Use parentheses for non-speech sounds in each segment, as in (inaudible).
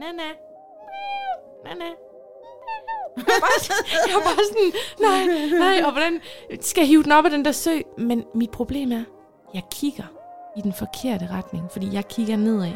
Nana. Nana. Jeg var, bare, sådan- jeg var bare sådan, nej, nej, og hvordan skal jeg hive den op af den der sø? Men mit problem er, jeg kigger i den forkerte retning, fordi jeg kigger nedad.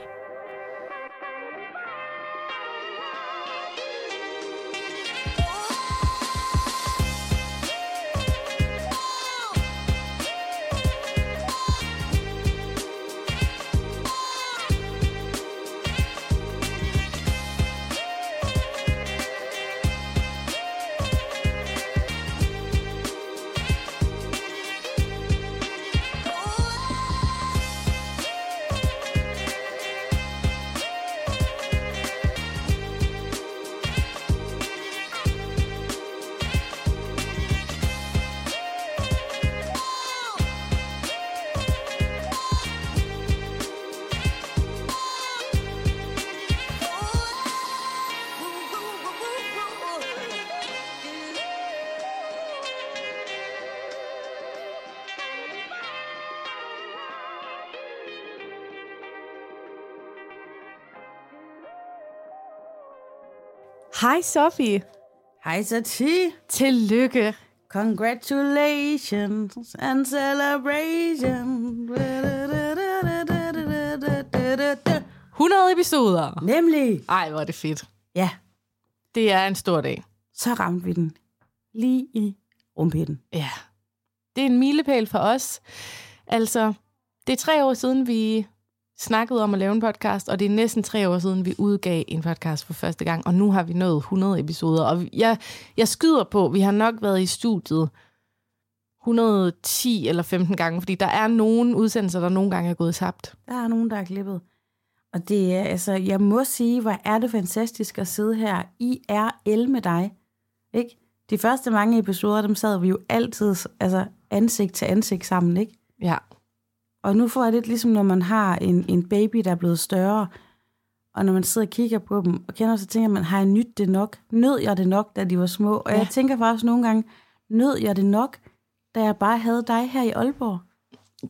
Hej Sofie. Hej så til. Tillykke. Congratulations and celebration. 100 episoder. Nemlig. Ej, hvor er det fedt. Ja, Det er en stor dag. så ramte vi den lige i rumpitten. Ja. Det er en milepæl for os. Altså, det er tre år siden, vi snakkede om at lave en podcast, og det er næsten tre år siden, vi udgav en podcast for første gang, og nu har vi nået 100 episoder. Og jeg, jeg skyder på, vi har nok været i studiet 110 eller 15 gange, fordi der er nogle udsendelser, der nogle gange er gået tabt. Der er nogen, der er klippet. Og det er, altså, jeg må sige, hvor er det fantastisk at sidde her i RL med dig. Ikke? De første mange episoder, dem sad vi jo altid altså, ansigt til ansigt sammen, ikke? Ja. Og nu får jeg lidt ligesom, når man har en, en baby, der er blevet større, og når man sidder og kigger på dem, og kender, så tænker man, har jeg nyt det nok? Nød jeg det nok, da de var små? Og Ja. jeg tænker faktisk nogle gange, nød jeg det nok, da jeg bare havde dig her i Aalborg?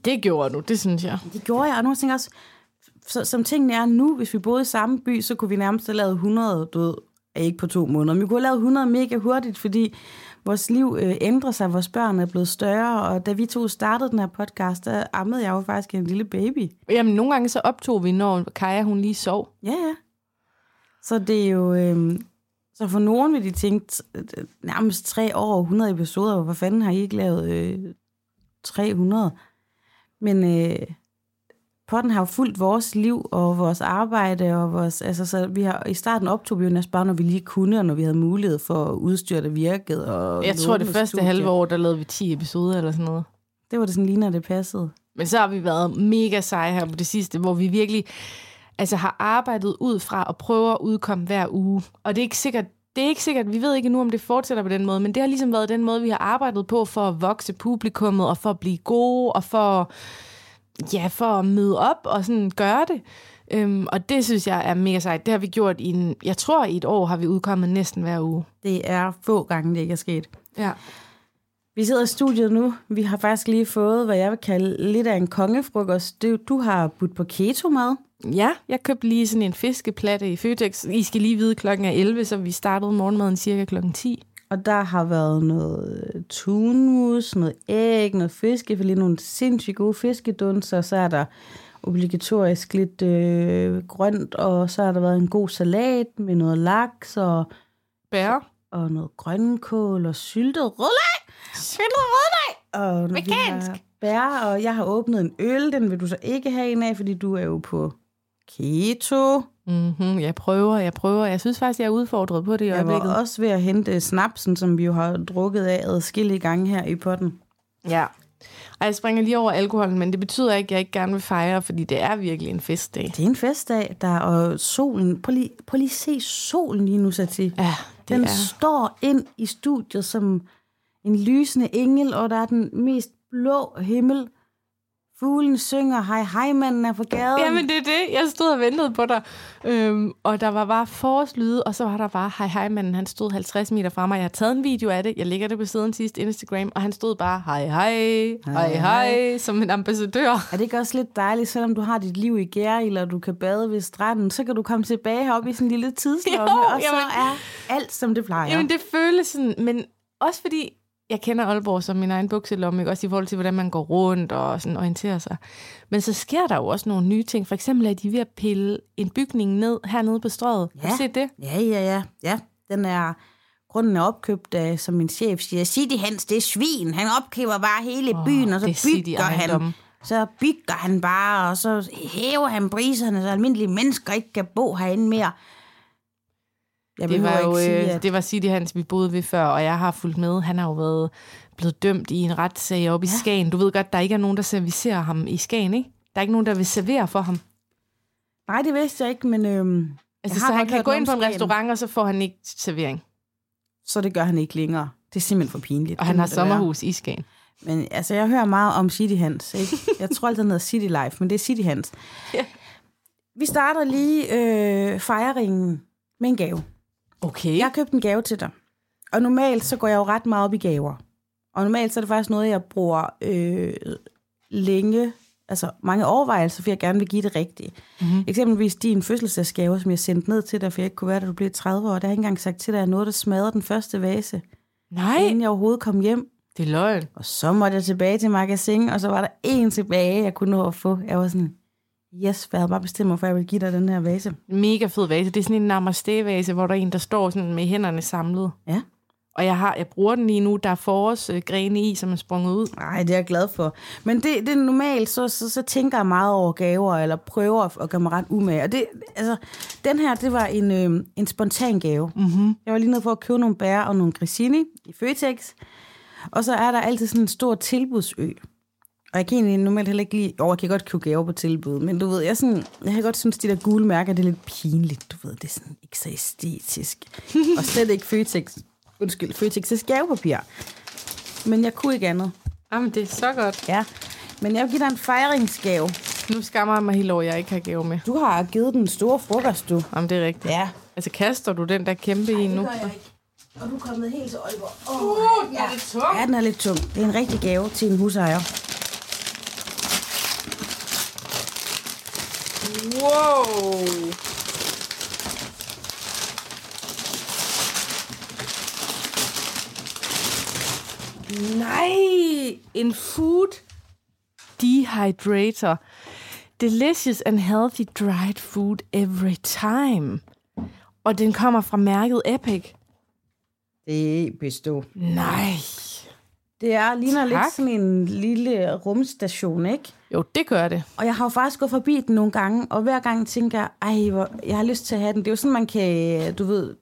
Det gjorde du, det synes jeg. Det gjorde jeg, og nu tænker jeg også, så, som tingene er nu, hvis vi boede i samme by, så kunne vi nærmest have lavet 100, du ved, ikke på to måneder, men vi kunne have lavet 100 mega hurtigt, fordi vores liv øh, ændrer sig, vores børn er blevet større, og da vi to startede den her podcast, der ammede jeg jo faktisk en lille baby. Jamen, nogle gange så optog vi, når Kaja hun lige sov. Ja, ja. Så det er jo... Øh, så for nogen vil de tænke, nærmest tre år, 100 episoder, hvor fanden har I ikke lavet øh, 300? Men øh, potten har jo fulgt vores liv og vores arbejde, og vores, altså, så vi har, i starten optog vi jo næsten bare, når vi lige kunne, og når vi havde mulighed for at udstyre, der virkede. Og Jeg tror, det første studie. halve år, der lavede vi 10 episoder eller sådan noget. Det var det sådan lige, når det passede. Men så har vi været mega seje her på det sidste, hvor vi virkelig altså, har arbejdet ud fra at prøve at udkomme hver uge. Og det er ikke sikkert, det er ikke sikkert, vi ved ikke nu, om det fortsætter på den måde, men det har ligesom været den måde, vi har arbejdet på for at vokse publikummet, og for at blive gode, og for, ja, for at møde op og sådan gøre det. Øhm, og det synes jeg er mega sejt. Det har vi gjort i en, jeg tror i et år har vi udkommet næsten hver uge. Det er få gange, det ikke er sket. Ja. Vi sidder i studiet nu. Vi har faktisk lige fået, hvad jeg vil kalde lidt af en kongefrokost. Du, du har budt på keto-mad. Ja, jeg købte lige sådan en fiskeplatte i Føtex. I skal lige vide, klokken er 11, så vi startede morgenmaden cirka klokken 10. Og der har været noget tunmus, noget æg, noget fiskefilet, nogle sindssygt gode fiskedunser. Så er der obligatorisk lidt øh, grønt, og så har der været en god salat med noget laks og, Bær. og noget grønkål og syltet rødløg. Syltet rødløg! Og Vegansk. Bær, og jeg har åbnet en øl. Den vil du så ikke have en af, fordi du er jo på keto. Mm-hmm, jeg prøver, jeg prøver. Jeg synes faktisk, jeg er udfordret på det i Jeg var øjeblikket. også ved at hente snapsen, som vi jo har drukket af adskillige gange her i potten. Ja. Og jeg springer lige over alkoholen, men det betyder ikke, at jeg ikke gerne vil fejre, fordi det er virkelig en festdag. Det er en festdag, der er og solen. Prøv lige, prøv lige se solen lige nu, Sati. Ja, det Den er... står ind i studiet som en lysende engel, og der er den mest blå himmel Fuglen synger, hej hej manden er på gaden. Jamen, det er det. Jeg stod og ventede på dig. Øhm, og der var bare forårslyde, og så var der bare, hej hej manden, han stod 50 meter fra mig. Jeg har taget en video af det. Jeg lægger det på siden sidst Instagram, og han stod bare, hej hej, hej hej, som en ambassadør. Er det ikke også lidt dejligt, selvom du har dit liv i Gæril, og du kan bade ved stranden, så kan du komme tilbage heroppe i sådan en lille tidslomme, og så jamen- er alt, som det plejer. Jamen, det føles sådan, men også fordi, jeg kender Aalborg som min egen bukselomme, ikke? også i forhold til, hvordan man går rundt og sådan orienterer sig. Men så sker der jo også nogle nye ting. For eksempel er de ved at pille en bygning ned hernede på strøget. Har du set det? Ja, ja, ja. ja. Den er, grunden er opkøbt, af, som min chef siger, City Hans, det er svin. Han opkøber bare hele Åh, byen, og så er bygger han. Så bygger han bare, og så hæver han priserne, så almindelige mennesker ikke kan bo herinde mere. Jeg Det var jo sige, øh, at... det var City Hans, vi boede ved før, og jeg har fulgt med. Han har jo været blevet dømt i en retssag oppe i Ja. Skagen. Du ved godt, der ikke er nogen, der servicerer ham i Skagen, ikke? Der er ikke nogen, der vil servere for ham. Nej, det vidste jeg ikke, men øhm, Altså, så han kan gå ind på en Skagen. restaurant, og så får han ikke servering. så det gør han ikke længere. Det er simpelthen for pinligt. Og han har det være. sommerhus i Skagen. Men altså, jeg hører meget om City Hans. Ikke? Jeg tror altid, den hedder City Life, men det er City Hans. Ja. Vi starter lige øh, fejringen med en gave. Okay. Jeg har købt en gave til dig. Og normalt så går jeg jo ret meget op i gaver. Og normalt så er det faktisk noget, jeg bruger øh, længe, altså mange overvejelser, for jeg gerne vil give det rigtige. Mm-hmm. Eksempelvis din fødselsdagsgave, som jeg sendte ned til dig, for jeg ikke kunne være, da du blev 30 år. Der har jeg ikke engang sagt til dig, at noget, der smadrede den første vase, Nej, inden jeg overhovedet kom hjem. det er løgn. Og så måtte jeg tilbage til magasin, og så var der en tilbage, jeg kunne nå at få. Jeg var sådan, yes, jeg havde bare bestemt mig for, at jeg ville give dig den her vase. Mega fed vase. Det er sådan en namaste-vase, hvor der er en, der står sådan med hænderne samlet. Ja. Og jeg, har, jeg bruger den lige nu. Der er forårsgrene i, som er sprunget ud. Nej, det er jeg glad for. Men det, det er normalt, så, så, så tænker jeg meget over gaver, eller prøver at, at gøre mig ret umage. Og det, altså, den her, det var en, øh, en spontan gave. Mm-hmm. Jeg var lige nede for at købe nogle bær og nogle grissini i Føtex. Og så er der altid sådan en stor tilbudsø. Og jeg kan egentlig normalt heller ikke lide... Jo, jeg kan godt købe gaver på tilbud, men du ved, jeg, er sådan, jeg kan godt synes, de der gule mærker, det er lidt pinligt. Du ved, det er sådan ikke så æstetisk. og slet ikke Føtex. Undskyld, Føtex' gavepapir. Men jeg kunne ikke andet. Jamen, det er så godt. Ja, men jeg vil give dig en fejringsgave. Nu skammer jeg mig helt over, at jeg ikke har gave med. Du har givet den store frokost, du. Jamen, det er rigtigt. Ja. Altså, kaster du den der kæmpe i nu? jeg ikke. Og du er kommet helt til Aalborg. Oh, uh, ja. lidt tung. ja, den er lidt tung. Det er en rigtig gave til en husejer. Wow. Nej, en food dehydrator. Delicious and healthy dried food every time. Og den kommer fra mærket Epic. Det er bestå. Nej. Det er, ligner Tak. lidt sådan en lille rumstation, ikke? Jo, det gør det. Og jeg har jo faktisk gået forbi den nogle gange, og hver gang tænker jeg, ej, hvor, jeg har lyst til at have den. Det er jo sådan, man kan, du ved,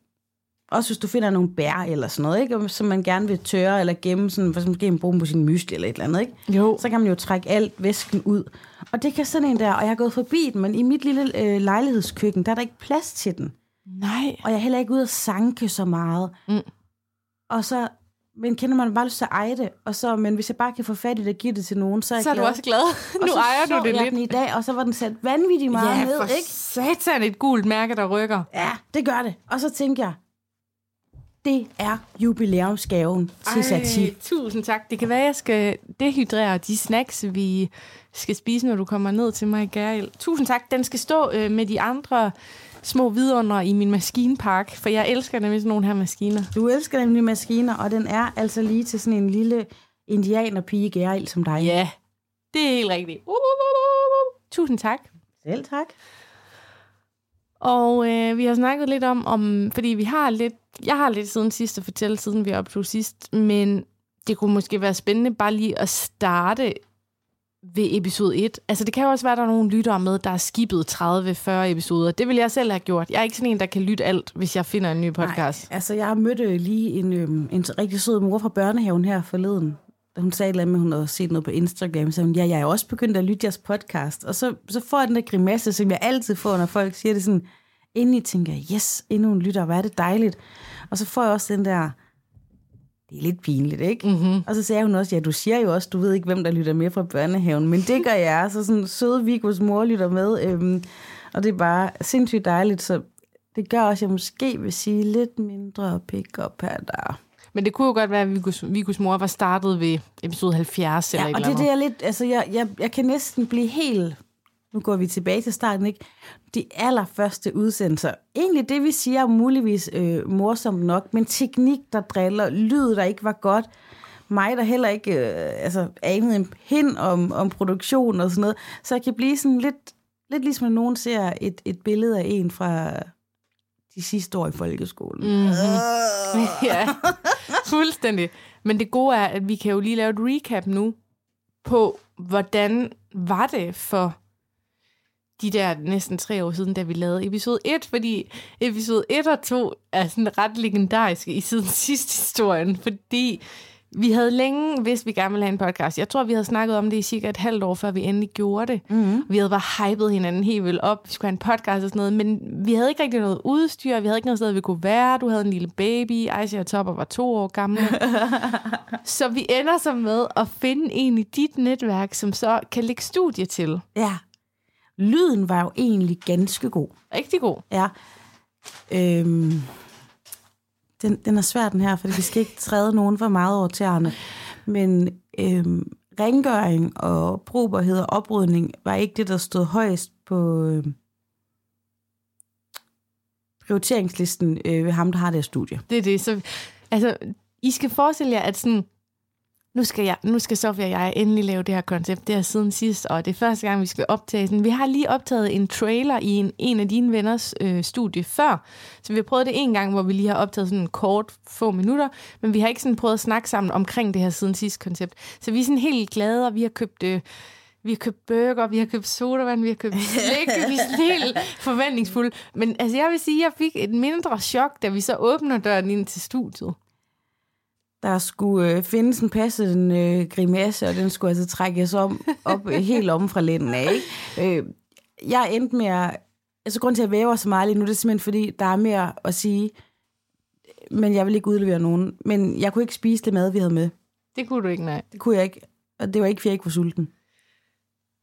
også hvis du finder nogle bær eller sådan noget, ikke? som man gerne vil tørre eller gemme, sådan, for måske man bruge på sin mysli eller et eller andet, ikke? Jo. så kan man jo trække alt væsken ud. Og det kan sådan en der, og jeg har gået forbi den, men i mit lille øh, lejlighedskøkken, der er der ikke plads til den. Nej. Og jeg er heller ikke ude at sanke så meget. Mm. Og så, men kender man bare lyst til at eje det, og så, men hvis jeg bare kan få fat i det og give det til nogen, så er jeg Så er du glad. også glad. Og (laughs) nu så ejer så du det jeg lidt. den i dag, og så var den sat vanvittigt meget ja, ned, for ikke? satan et gult mærke, der rykker. Ja, det gør det. Og så tænker jeg, det er jubilæumsgaven til Satie. tusind tak. Det kan være, jeg skal dehydrere de snacks, vi skal spise, når du kommer ned til mig, Gerild. Tusind tak. Den skal stå øh, med de andre små vidunder i min maskinpark, for jeg elsker nemlig sådan nogle her maskiner. Du elsker nemlig maskiner, og den er altså lige til sådan en lille indianerpige Gerild som dig. Ja, det er helt rigtigt. Uh, Tusind tak. Selv tak. Og øh, vi har snakket lidt om, om, fordi vi har lidt, jeg har lidt siden sidst at fortælle, siden vi optog sidst, men det kunne måske være spændende bare lige at starte ved episode 1. Altså det kan jo også være, at der er nogle lyttere med, der er skibet 30-40 episoder. Det vil jeg selv have gjort. Jeg er ikke sådan en, der kan lytte alt, hvis jeg finder en ny podcast. Nej, altså jeg mødte lige en, øhm, en rigtig sød mor fra børnehaven her forleden. Hun sagde et eller andet med, hun havde set noget på Instagram, så hun, ja, jeg er også begyndt at lytte jeres podcast. Og så, så får jeg den der grimasse, som jeg altid får, når folk siger det sådan, indeni tænker jeg, yes, endnu en lytter, hvor er det dejligt. Og så får jeg også den der, det er lidt pinligt, ikke? Mm-hmm. Og så sagde hun også, ja, du siger jo også, du ved ikke, hvem der lytter med fra børnehaven, men det gør jeg. Så sådan søde Vigos mor lytter med, øhm, og det er bare sindssygt dejligt, så det gør også, at jeg måske vil sige lidt mindre pick-up her der. Men det kunne jo godt være, at Vigos, Vigos mor var startet ved episode 70 eller Ja, et og eller det, det andet. er lidt, altså jeg, jeg, jeg kan næsten blive helt, nu går vi tilbage til starten, ikke? De allerførste udsendelser. Egentlig det, vi siger, er muligvis øh, morsomt nok, men teknik, der driller, lyd, der ikke var godt, mig, der heller ikke øh, altså, anede en pind om, om produktion og sådan noget. Så jeg kan blive sådan lidt, lidt ligesom når nogen ser et, et billede af en fra de sidste år i folkeskolen. Mm-hmm. (laughs) ja, fuldstændig. Men det gode er, at vi kan jo lige lave et recap nu på, hvordan var det for de der næsten tre år siden, da vi lavede episode 1, fordi episode 1 og 2 er sådan ret legendariske i siden (laughs) sidste historien, fordi vi havde længe vidst, vi gerne ville have en podcast. Jeg tror, vi havde snakket om det i cirka et halvt år, før vi endelig gjorde det. Mm-hmm. Vi havde bare hypet hinanden helt vildt op. Vi skulle have en podcast og sådan noget, men vi havde ikke rigtig noget udstyr. Vi havde ikke noget sted, vi kunne være. Du havde en lille baby. Aisha og Topper var to år gamle. (laughs) så vi ender så med at finde en i dit netværk, som så kan lægge studie til. Ja. Lyden var jo egentlig ganske god. Rigtig god. Ja. Øhm, den, den er svær, den her, for vi skal ikke træde nogen for meget over tæerne. Men øhm, rengøring og proberhed og oprydning var ikke det, der stod højst på øhm, prioriteringslisten øh, ved ham, der har det studie. Det er det. Så, altså, I skal forestille jer, at sådan, nu skal, jeg, nu skal Sofie og jeg endelig lave det her koncept. Det er siden sidst, og det er første gang, vi skal optage sådan. Vi har lige optaget en trailer i en, en af dine venners øh, studie før. Så vi har prøvet det en gang, hvor vi lige har optaget sådan en kort, få minutter. Men vi har ikke sådan prøvet at snakke sammen omkring det her siden sidst koncept. Så vi er sådan helt glade, og vi har købt... Øh, vi har købt burger, vi har købt sodavand, vi har købt slik, vi er sådan helt forventningsfulde. Men altså, jeg vil sige, at jeg fik et mindre chok, da vi så åbner døren ind til studiet. Der skulle øh, findes en passende øh, grimasse, og den skulle altså trækkes om, op (laughs) helt om fra lænden af. Ikke? Øh, jeg endte med at... Altså, grund til, at jeg væver så meget lige nu, det er simpelthen, fordi der er mere at sige, men jeg vil ikke udlevere nogen. Men jeg kunne ikke spise det mad, vi havde med. Det kunne du ikke, nej. Det kunne jeg ikke. Og det var ikke, fordi jeg ikke var sulten.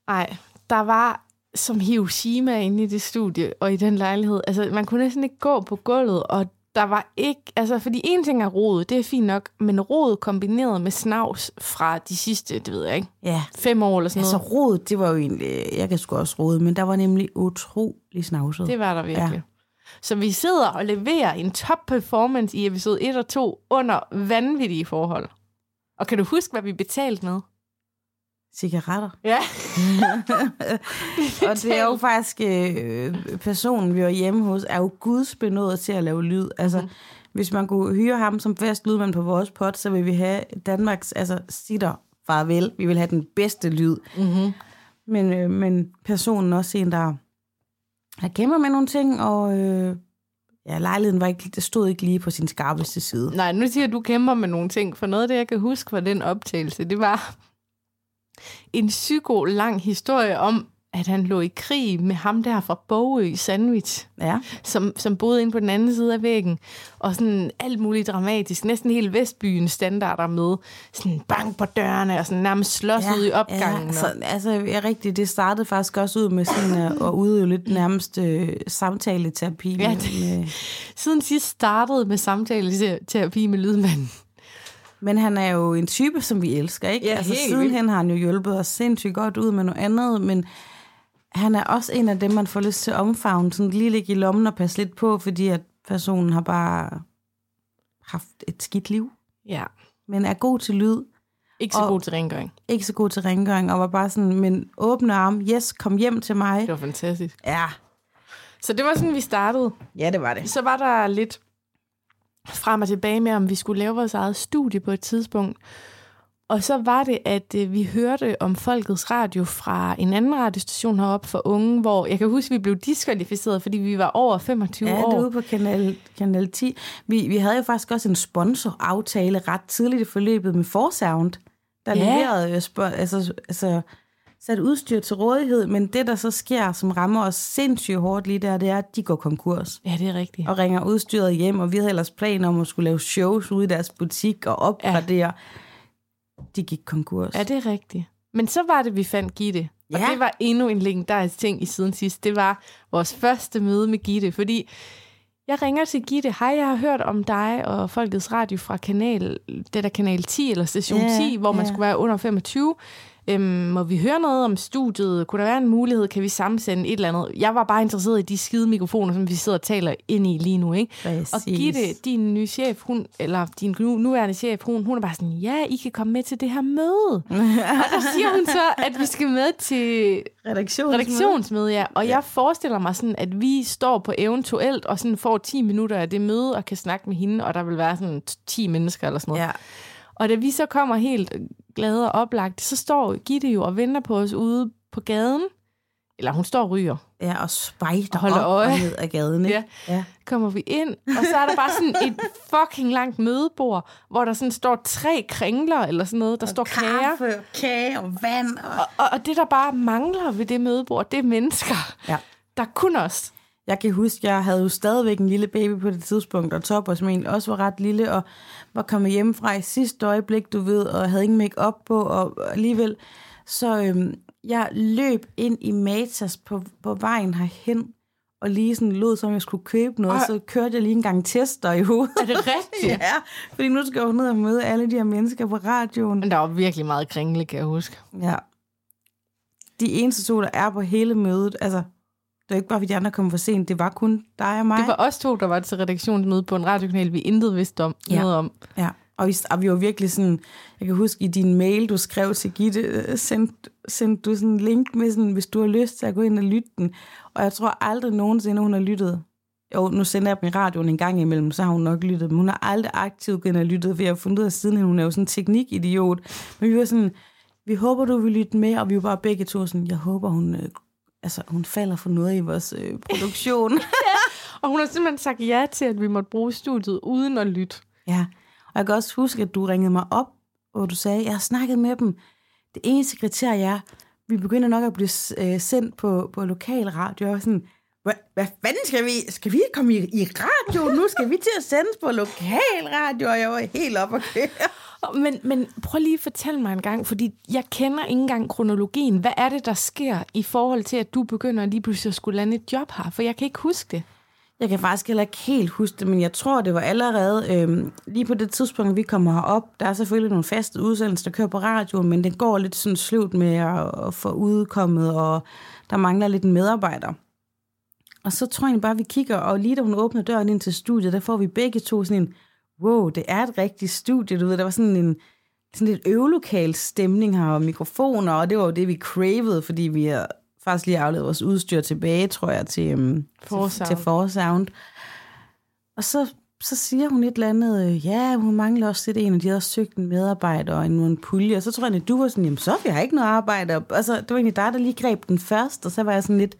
Nej, der var som Hiroshima inde i det studie og i den lejlighed. Altså, man kunne næsten ikke gå på gulvet, og der var ikke... Altså, fordi en ting er rod, det er fint nok, men rod kombineret med snavs fra de sidste, det ved jeg ikke, Ja. fem år eller sådan Altså, noget. rod, det var jo egentlig... Jeg kan sgu også rode, men der var nemlig utrolig snavset. Det var der virkelig. Ja. Så vi sidder og leverer en top performance i episode 1 og 2 under vanvittige forhold. Og kan du huske, hvad vi betalte med? Cigaretter. Ja. (laughs) og det er jo faktisk øh, personen, vi var hjemme hos, er jo gudsbenået til at lave lyd. Altså, mm. hvis man kunne hyre ham som fast lydmand på vores pod, så vil vi have Danmarks, altså sitter farvel, vi vil have den bedste lyd. Mm-hmm. Men, øh, men personen er også en, der, der kæmper med nogle ting, og øh, ja, lejligheden var ikke, det stod ikke lige på sin skarpeste side. Nej, nu siger du, du kæmper med nogle ting, for noget af det, jeg kan huske fra den optagelse, det var en psyko lang historie om, at han lå i krig med ham der fra Bogø i Sandwich, Ja. som, som boede inde på den anden side af væggen, og sådan alt muligt dramatisk, næsten hele Vestbyen standarder med, sådan bang på dørene, og sådan nærmest slås ud i opgangen. Ja, så, altså, ja, rigtigt, det startede faktisk også ud med sådan at, at udøve lidt nærmest øh, samtaleterapi. Ja, det- med, Siden sidst startede med samtale-terapi med lydmanden. Men han er jo en type, som vi elsker, ikke? Ja, altså, helt sidenhen har han jo hjulpet os sindssygt godt ud med noget andet, men han er også en af dem, man får lyst til at omfavne, sådan lige ligge i lommen og passe lidt på, fordi at personen har bare haft et skidt liv, Ja, men er god til lyd, ikke så Og- god til rengøring. ikke så god til rengøring, og var bare sådan, men åbne arm, yes, kom hjem til mig. Det var fantastisk. Ja, Så det var sådan, vi startede. ja det var det. Så var der lidt frem og tilbage med, om vi skulle lave vores eget studie på et tidspunkt. Og så var det, at øh, vi hørte om Folkets Radio fra en anden radiostation heroppe for unge, hvor jeg kan huske, at vi blev diskvalificeret, fordi vi var over 25 Ja, det år. er ude på kanal, kanal 10. Vi, vi havde jo faktisk også en sponsoraftale ret tidligt i forløbet med Forsound, der Ja. ja. leverede jo spo- altså, altså, sat udstyr til rådighed, men det, der så sker, som rammer os sindssygt hårdt lige der, det er, at de går konkurs Ja, det er rigtigt. og ringer udstyret hjem, og vi havde ellers planer om at skulle lave shows ude i deres butik og opgradere. Ja. De gik konkurs. Ja, det er rigtigt. Men så var det, vi fandt Gitte. Og Ja. det var endnu en legendarisk ting i siden sidst. Det var vores første møde med Gitte, fordi jeg ringer til Gitte. Hej, jeg har hørt om dig og Folkets Radio fra kanal, det der kanal 10 eller station Ja, 10, hvor man ja. skulle være under 25. Øhm, må vi høre noget om studiet? Kunne der være en mulighed? Kan vi sammensende et eller andet? Jeg var bare interesseret i de skide mikrofoner, som vi sidder og taler ind i lige nu, ikke? Præcis. Og Gitte, din nye chef, hun, eller din nu, nuværende chef, hun, hun er bare sådan, ja, I kan komme med til det her møde. (laughs) og der siger hun så, at vi skal med til Redaktionsmøde. redaktionsmøde, ja. Og jeg forestiller mig sådan, at vi står på eventuelt og sådan får 10 minutter af det møde og kan snakke med hende, og der vil være sådan 10 mennesker eller sådan noget. Ja. Og da vi så kommer helt glade og oplagt, så står Gitte jo og venter på os ude på gaden. Eller hun står og ryger. ja, og spejder Og holder op øje. og ned ad gaden. Ikke? Ja. ja. kommer vi ind, og så er der bare sådan et fucking langt mødebord, hvor der sådan står tre kringler eller sådan noget. Der står kager. Kaffe, kage og vand. Og... Og, og det, der bare mangler ved det mødebord, det er mennesker. Ja. Der er kun os. Jeg kan huske, jeg havde jo stadigvæk en lille baby på det tidspunkt, og Topper, som egentlig også var ret lille, og var kommet hjemmefra i sidste øjeblik, du ved, og havde ingen make op på, og alligevel, så øhm, jeg løb ind i Matas på, på vejen herhen, og lige sådan lød, som jeg skulle købe noget, Ej. så kørte jeg lige en gang tester i hovedet. Er det rigtigt? (laughs) ja, fordi nu skal jeg jo ned og møde alle de her mennesker på radioen. Men der var virkelig meget kringle, kan jeg huske. Ja. De eneste to, der er på hele mødet, altså, det er ikke bare, fordi de andre kom for sent, det var kun dig og mig. Det var os to, der var til redaktionsmøde på en radiokanal, vi intet vidste om. Ja. Noget om. Ja, og vi, og vi var virkelig sådan, jeg kan huske i din mail, du skrev til Gitte, øh, sendte sendt du sådan en link med sådan, hvis du har lyst til at gå ind og lytte den. Og jeg tror aldrig nogensinde, hun har lyttet. Jo, nu sender jeg dem i radioen en gang imellem, så har hun nok lyttet, men hun har aldrig aktivt gået ind og lyttet, for jeg har fundet ud af siden, at hun er jo sådan en teknikidiot. Men vi var sådan, vi håber, du vil lytte med, og vi var bare begge to sådan, jeg håber, hun, øh, altså, hun falder for noget i vores øh, produktion. (laughs) Og hun har simpelthen sagt ja til, at vi måtte bruge studiet uden at lytte. Ja, og jeg kan også huske, at du ringede mig op, hvor du sagde, jeg har snakket med dem. Det eneste kriterie er, vi begynder nok at blive øh, sendt på, på lokalradio. Og sådan, hvad, hvad fanden skal vi? Skal vi komme i, i radio nu? Skal vi til at sendes på lokalradio? Og jeg var helt op og køre. Men, men prøv lige at fortælle mig en gang, fordi jeg kender ikke engang kronologien. Hvad er det, der sker i forhold til, at du begynder lige pludselig at skulle lande et job her? For jeg kan ikke huske det. Jeg kan faktisk heller ikke helt huske det, men jeg tror, det var allerede øh, lige på det tidspunkt, vi kommer herop. Der er selvfølgelig nogle faste udsendelser, der kører på radioen, men det går lidt sådan sløvt med at, at få udkommet, og der mangler lidt en medarbejder. Og så tror jeg bare, at vi kigger, og lige da hun åbner døren ind til studiet, der får vi begge to sådan en, wow, det er et rigtigt studie, du ved, der var sådan en sådan lidt øvelokal stemning her, og mikrofoner, og det var jo det, vi cravede, fordi vi har faktisk lige aflevet vores udstyr tilbage, tror jeg, til, øhm, Forsound. til, til Forsound. Og så, så siger hun et eller andet, øh, ja, hun mangler også lidt en, og de også søgt en medarbejder og en, en pulje, og så tror jeg, at du var sådan, jamen så vi har ikke noget arbejde. Og, altså, det var egentlig dig, der lige greb den først, og så var jeg sådan lidt,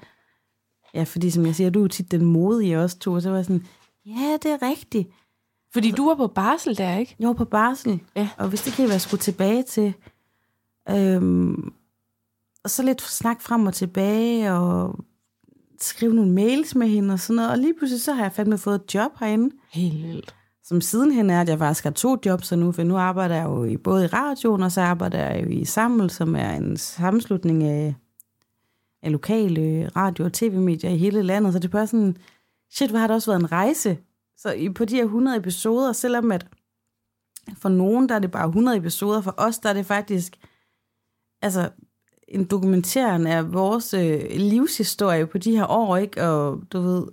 ja, fordi som jeg siger, du er jo tit den modige også to, og så var jeg sådan, ja, det er rigtigt. Fordi du var på barsel der, ikke? Jeg var på barsel, Ja. og hvis det kan jeg skulle tilbage til. Øhm, og så lidt snak frem og tilbage, og skrive nogle mails med hende og sådan noget. Og lige pludselig så har jeg fandme fået et job herinde, Helt vildt. som sidenhen er, at jeg faktisk har to jobs nu, for nu arbejder jeg jo i, både i radioen, og så arbejder jeg jo i Sammel, som er en sammenslutning af, af lokale radio- og tv-medier i hele landet. Så det er bare sådan, shit, hvor har det også været en rejse. Så i- på de her 100 episoder, selvom at for nogen, der er det bare 100 episoder, for os, der er det faktisk altså en dokumentaren af vores øh, livshistorie på de her år, ikke? Og du ved,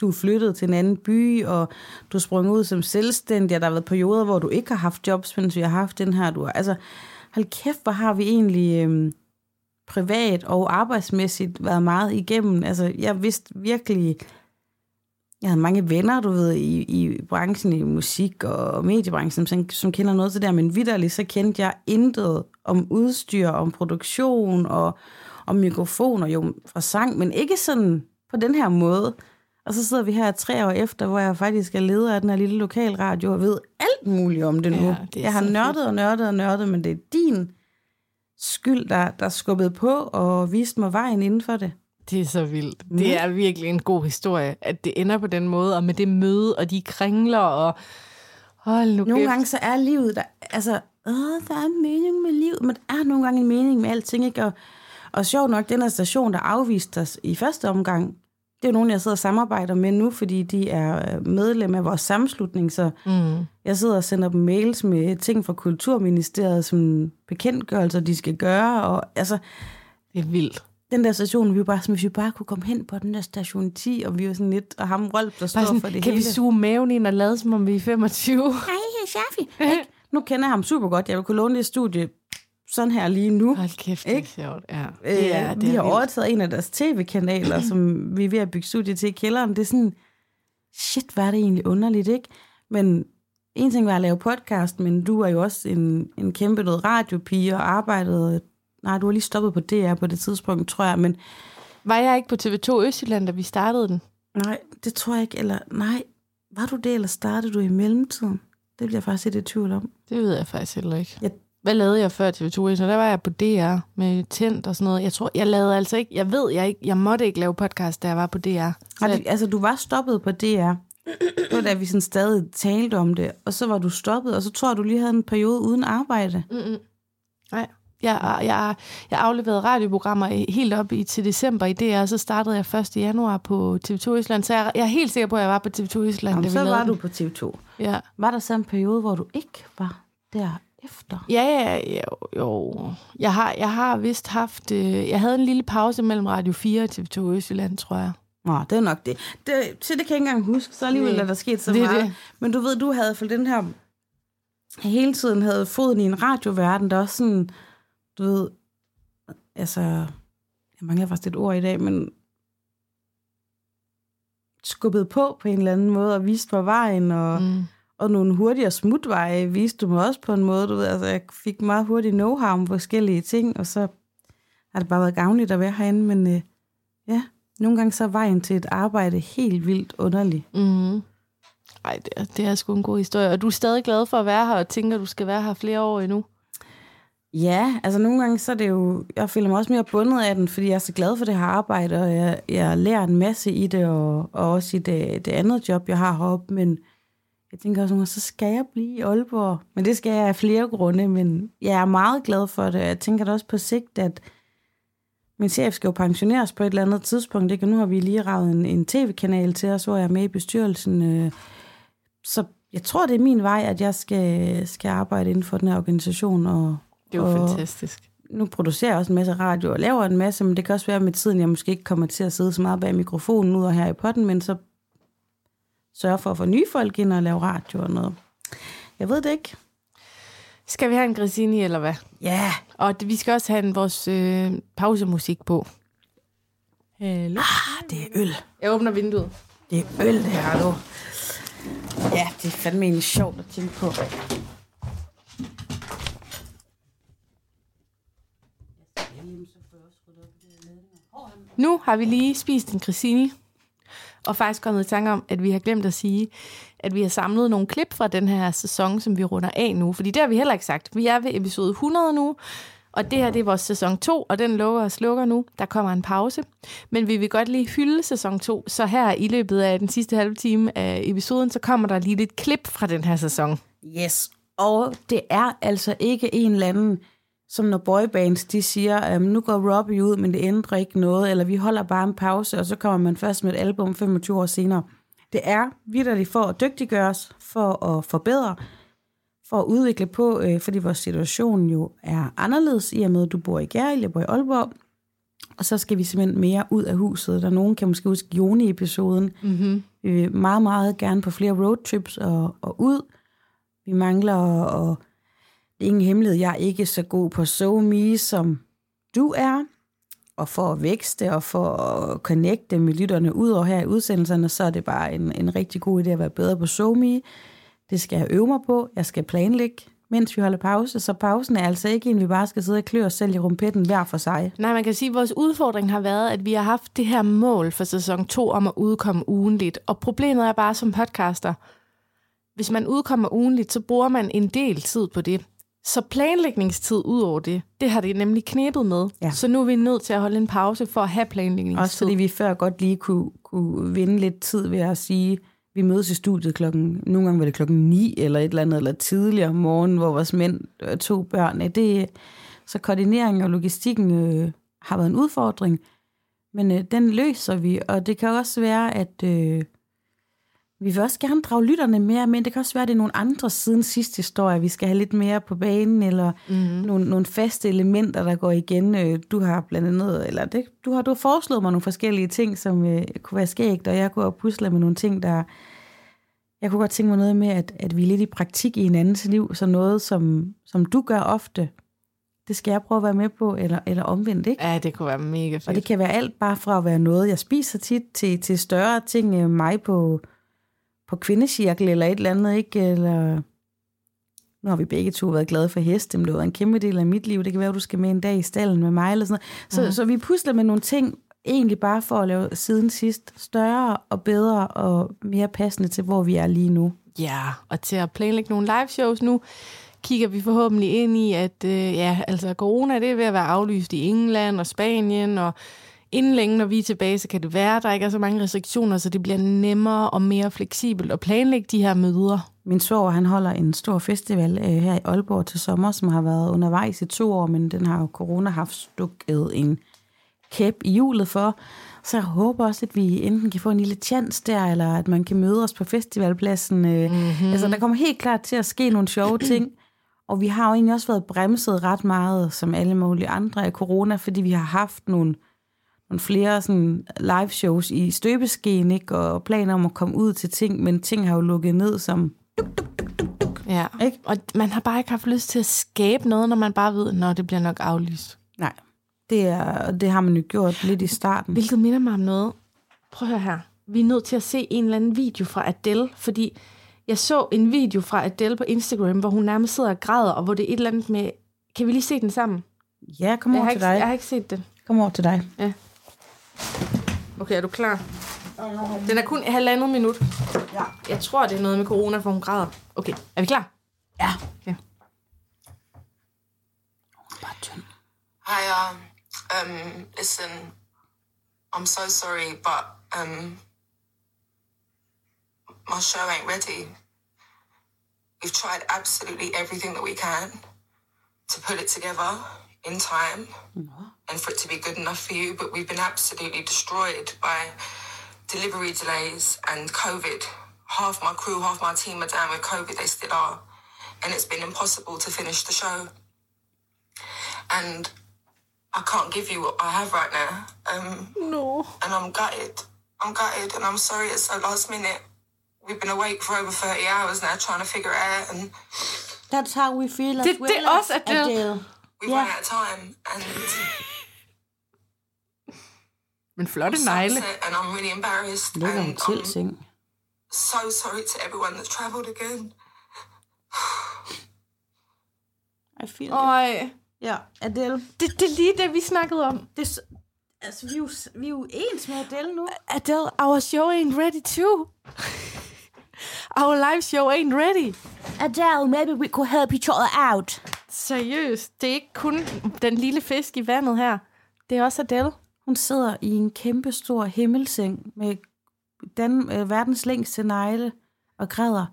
du er flyttet til en anden by, og du er sprunget ud som selvstændig, og der har været perioder, hvor du ikke har haft jobs, mens vi har haft den her. Du har, altså, hold kæft, hvor har vi egentlig øhm, privat og arbejdsmæssigt været meget igennem. Altså, jeg vidste virkelig, jeg havde mange venner, du ved, i, i branchen, i musik og mediebranchen, som, som kender noget til det der, men vidderligt, så kendte jeg intet om udstyr, om produktion og om mikrofoner, jo fra sang, men ikke sådan på den her måde. Og så sidder vi her tre år efter, hvor jeg faktisk er leder af den her lille lokalradio og ved alt muligt om det nu. Ja, det jeg har nørdet og nørdet og nørdet, men det er din skyld, der, der skubbede på og viste mig vejen inden for det. Det er så vildt. Mm. Det er virkelig en god historie, at det ender på den måde, og med det møde, og de kringler, og hold nu Nogle gange så er livet, der, altså, åh, der er en mening med livet, men der er nogle gange en mening med alting, ikke? Og, og sjovt nok, den her station, der afviste os i første omgang, det er jo nogen, jeg sidder og samarbejder med nu, fordi de er øh, medlem af vores sammenslutning, så Mm. jeg sidder og sender dem mails med ting fra Kulturministeriet, som bekendtgørelser, de skal gøre, og altså, Det er vildt. Den der station, vi var bare sådan, hvis vi bare kunne komme hen på den der station 10, og vi var sådan lidt, og ham Rolf, der står sådan, for det kan hele. vi suge maven ind og lade som om vi er 25? Hej, (laughs) Shafi. Ikke? Nu kender jeg ham super godt. Jeg vil kunne låne det studie sådan her lige nu. Hold kæft, det er Ikke? sjovt. Ja, Øh, det er, det vi er har vildt. overtaget en af deres tv-kanaler, (clears throat) som vi er ved at bygge studie til i kælderen. Det er sådan, shit, hvad er det egentlig underligt, ikke? Men en ting var at lave podcast, men du er jo også en, en kæmpe noget radiopige og arbejdede... Nej, du har lige stoppet på DR på det tidspunkt, tror jeg, men Var jeg ikke på TV2 Østjylland, da vi startede den? nej, det tror jeg ikke. Eller nej, var du det, eller startede du i mellemtiden? Det bliver jeg faktisk lidt i tvivl om. Det ved jeg faktisk heller ikke. Jeg- Hvad lavede jeg før TV2 Østjylland? Der var jeg på DR med Tændt og sådan noget. Jeg tror, jeg lavede altså ikke... Jeg ved, jeg ikke... Jeg måtte ikke lave podcast, da jeg var på DR. Så du, altså, du var stoppet på DR. Det var da vi sådan stadig talte om det, og så var du stoppet, og så tror jeg, du lige havde en periode uden arbejde. Mm-mm. Nej. Jeg, jeg, jeg afleverede radioprogrammer i- helt op i, til december i DR, og så startede jeg 1. januar på TV2 Østland. Så jeg, jeg er helt sikker på, at jeg var på TV2 Østland, Jamen, så var du den. på TV2. Ja. Var der så en periode, hvor du ikke var derefter? Ja, ja, ja, jo. Jeg har, jeg har vist haft... Øh, jeg havde en lille pause mellem Radio 4 og TV2 Østjylland, tror jeg. Nå, det er nok det. det til det kan jeg ikke engang huske, så alligevel er der sket så Det meget. det. Men du ved, du havde for den her... Hele tiden havde foden i en radioverden, der også sådan... Du ved... Altså... Jeg mangler faktisk et ord i dag, men skubbet på på en eller anden måde og viste mig vejen, og, mm. Og nogle hurtigere smutveje viste du mig også på en måde. Du ved, altså, jeg fik meget hurtigt know-how om forskellige ting, og så har det bare været gavnligt at være herinde, men øh, ja, nogle gange så er vejen til et arbejde helt vildt underlig. Mm. Ej, det er, det er sgu en god historie. Og du er stadig glad for at være her, og tænker, at du skal være her flere år endnu? Ja, altså nogle gange så er det jo, jeg føler mig også mere bundet af den, fordi jeg er så glad for det her arbejde, og jeg, jeg lærer en masse i det, og, og også i det, det andet job, jeg har heroppe, men jeg tænker også nogle gange, så skal jeg blive i Aalborg. Men det skal jeg af flere grunde, men jeg er meget glad for det, jeg tænker da også på sigt, at min chef skal jo pensioneres på et eller andet tidspunkt, ikke? og nu har vi lige ravet en, en tv-kanal til os, hvor jeg er med i bestyrelsen, øh, så jeg tror, det er min vej, at jeg skal, skal arbejde inden for den her organisation, og det er jo Og- fantastisk. nu producerer jeg også en masse radio og laver en masse, men det kan også være med tiden, jeg måske ikke kommer til at sidde så meget bag mikrofonen ud og her i potten, men så sørge for at få nye folk ind og lave radio og noget. Jeg ved det ikke. Skal vi have en grisini, eller hvad? Ja, Og det- vi skal også have en, vores øh, pausemusik på. Hallo? ah, det er øl. Jeg åbner vinduet. Det er øl, det her du. Ja, det er fandme egentlig sjovt at tænke på. Nu har vi lige spist en grisini, og faktisk kommet i tanke om, at vi har glemt at sige, at vi har samlet nogle klip fra den her sæson, som vi runder af nu. Fordi det har vi heller ikke sagt. Vi er ved episode 100 nu, og det her det er vores sæson 2, og den lukker og slukker nu. Der kommer en pause. Men vi vil godt lige hylde sæson 2, så her i løbet af den sidste halve time af episoden, så kommer der lige lidt klip fra den her sæson. Yes, og det er altså ikke en eller anden, som når boybands, de siger, um, nu går Robbie ud, men det ændrer ikke noget, eller vi holder bare en pause, og så kommer man først med et album 25 år senere. Det er vidderligt for at dygtiggøre os, for at forbedre, for at udvikle på, øh, fordi vores situation jo er anderledes, i og med, at du bor i Gærl, jeg bor i Aalborg, og så skal vi simpelthen mere ud af huset. Der nogen kan måske huske Joni-episoden. Mm-hmm. Vi vil meget, meget gerne på flere roadtrips og, og ud. Vi mangler, og det er ingen hemmelighed, jeg er ikke så god på SoMe, som du er. Og for at vækste og for at connecte med lytterne ud over her i udsendelserne, så er det bare en, en rigtig god idé at være bedre på SoMe. Det skal jeg øve mig på. Jeg skal planlægge, mens vi holder pause. Så pausen er altså ikke en, vi bare skal sidde og klø os selv i rumpetten hver for sig. Nej, man kan sige, at vores udfordring har været, at vi har haft det her mål for sæson 2 om at udkomme ugenligt. Og problemet er bare som podcaster, hvis man udkommer ugenligt, så bruger man en del tid på det. Så planlægningstid ud over det, det har det nemlig knæbet med. Ja. Så nu er vi nødt til at holde en pause for at have planlægningstid. Også fordi vi før godt lige kunne, kunne vinde lidt tid ved at sige, vi mødes i studiet klokken, nogle gange var det klokken 9 eller et eller andet, eller tidligere om morgenen, hvor vores mænd øh, tog børn. Det, så koordinering og logistikken øh, har været en udfordring, men øh, den løser vi, og det kan også være, at øh, vi vil også gerne drage lytterne mere, men det kan også være, at det er nogle andre siden sidste historie, vi skal have lidt mere på banen, eller mm-hmm. nogle, nogle faste elementer, der går igen. Øh, Du har blandt andet, eller det, du har du har foreslået mig nogle forskellige ting, som øh, kunne være skægt, og jeg kunne have puslet med nogle ting, der... Jeg kunne godt tænke mig noget med, at, at vi er lidt i praktik i hinandens liv, så noget, som, som du gør ofte, det skal jeg prøve at være med på, eller, eller omvendt, ikke? Ja, det kunne være mega fedt. Og det kan være alt bare fra at være noget, jeg spiser tit, til, til større ting, øh, mig på, på kvindecirkel eller et eller andet, ikke? Eller, nu har vi begge to været glade for heste, men det været en kæmpe del af mit liv. Det kan være, at du skal med en dag i stallen med mig, eller sådan noget. Så, mm. så vi pusler med nogle ting, egentlig bare for at lave siden sidst større og bedre og mere passende til, hvor vi er lige nu. Ja, og til at planlægge nogle live shows nu, kigger vi forhåbentlig ind i, at øh, ja, altså corona det er ved at være aflyst i England og Spanien, og inden længe, når vi er tilbage, så kan det være, at der ikke er så mange restriktioner, så det bliver nemmere og mere fleksibelt at planlægge de her møder. Min svoger, han holder en stor festival øh, her i Aalborg til sommer, som har været undervejs i to år, men den har jo corona haft stukket en kæp i hjulet for. Så jeg håber også, at vi enten kan få en lille chance der, eller at man kan møde os på festivalpladsen. Øh, mm-hmm. Altså, der kommer helt klart til at ske nogle sjove (clears throat) ting. Og vi har jo egentlig også været bremset ret meget, som alle mulige andre af corona, fordi vi har haft nogle, nogle flere sådan live shows i støbeskeen, ikke? og planer om at komme ud til ting, men ting har jo lukket ned som Ja, Ikke? og man har bare ikke haft lyst til at skabe noget, når man bare ved, når det bliver nok aflyst. Nej, det, er, det har man jo gjort lidt i starten. Hvilket minder mig om noget. Prøv at høre her. Vi er nødt til at se en eller anden video fra Adele, fordi jeg så en video fra Adele på Instagram, hvor hun nærmest sidder og græder, og hvor det er et eller andet med... Kan vi lige se den sammen? Ja, kom Jeg over har, til ikke, jeg dig. har ikke set den. Kom over til dig. Okay, er du klar? Den er kun halvandet minut. Ja. Jeg tror, det er noget med corona, for hun græder. Okay, er vi klar? Ja. Ja. Bare tynd. Hi, um, um, listen, I'm so sorry, but um, my show ain't ready. We've tried absolutely everything that we can to put it together in time and for it to be good enough for you, but we've been absolutely destroyed by delivery delays and COVID. Half my crew, half my team are down with COVID, they still are. And it's been impossible to finish the show. And I can't give you what I have right now. Um, No. and I'm gutted. I'm gutted, and I'm sorry it's so last minute. We've been awake for over 30 hours now trying to figure it out, and That's how we feel as Det- well det er også Adele. Adele. we've Yeah. run out of time. And Men flotte so negle. upset, and I'm really embarrassed. Ligger hun til seng. so sorry to everyone that's travelled again. I feel Øj, Ja, Adele. det, det er lige det, vi snakkede om. Det, altså, vi er, jo, vi er jo ens med Adele nu. Adele, our show ain't ready too. (laughs) Our live show ain't ready. Adele, maybe we could help each other out. Seriøst, det er ikke kun den lille fisk i vandet her. Det er også Adele. Hun sidder i en kæmpe stor himmelseng med den, øh, verdens længste negle og græder.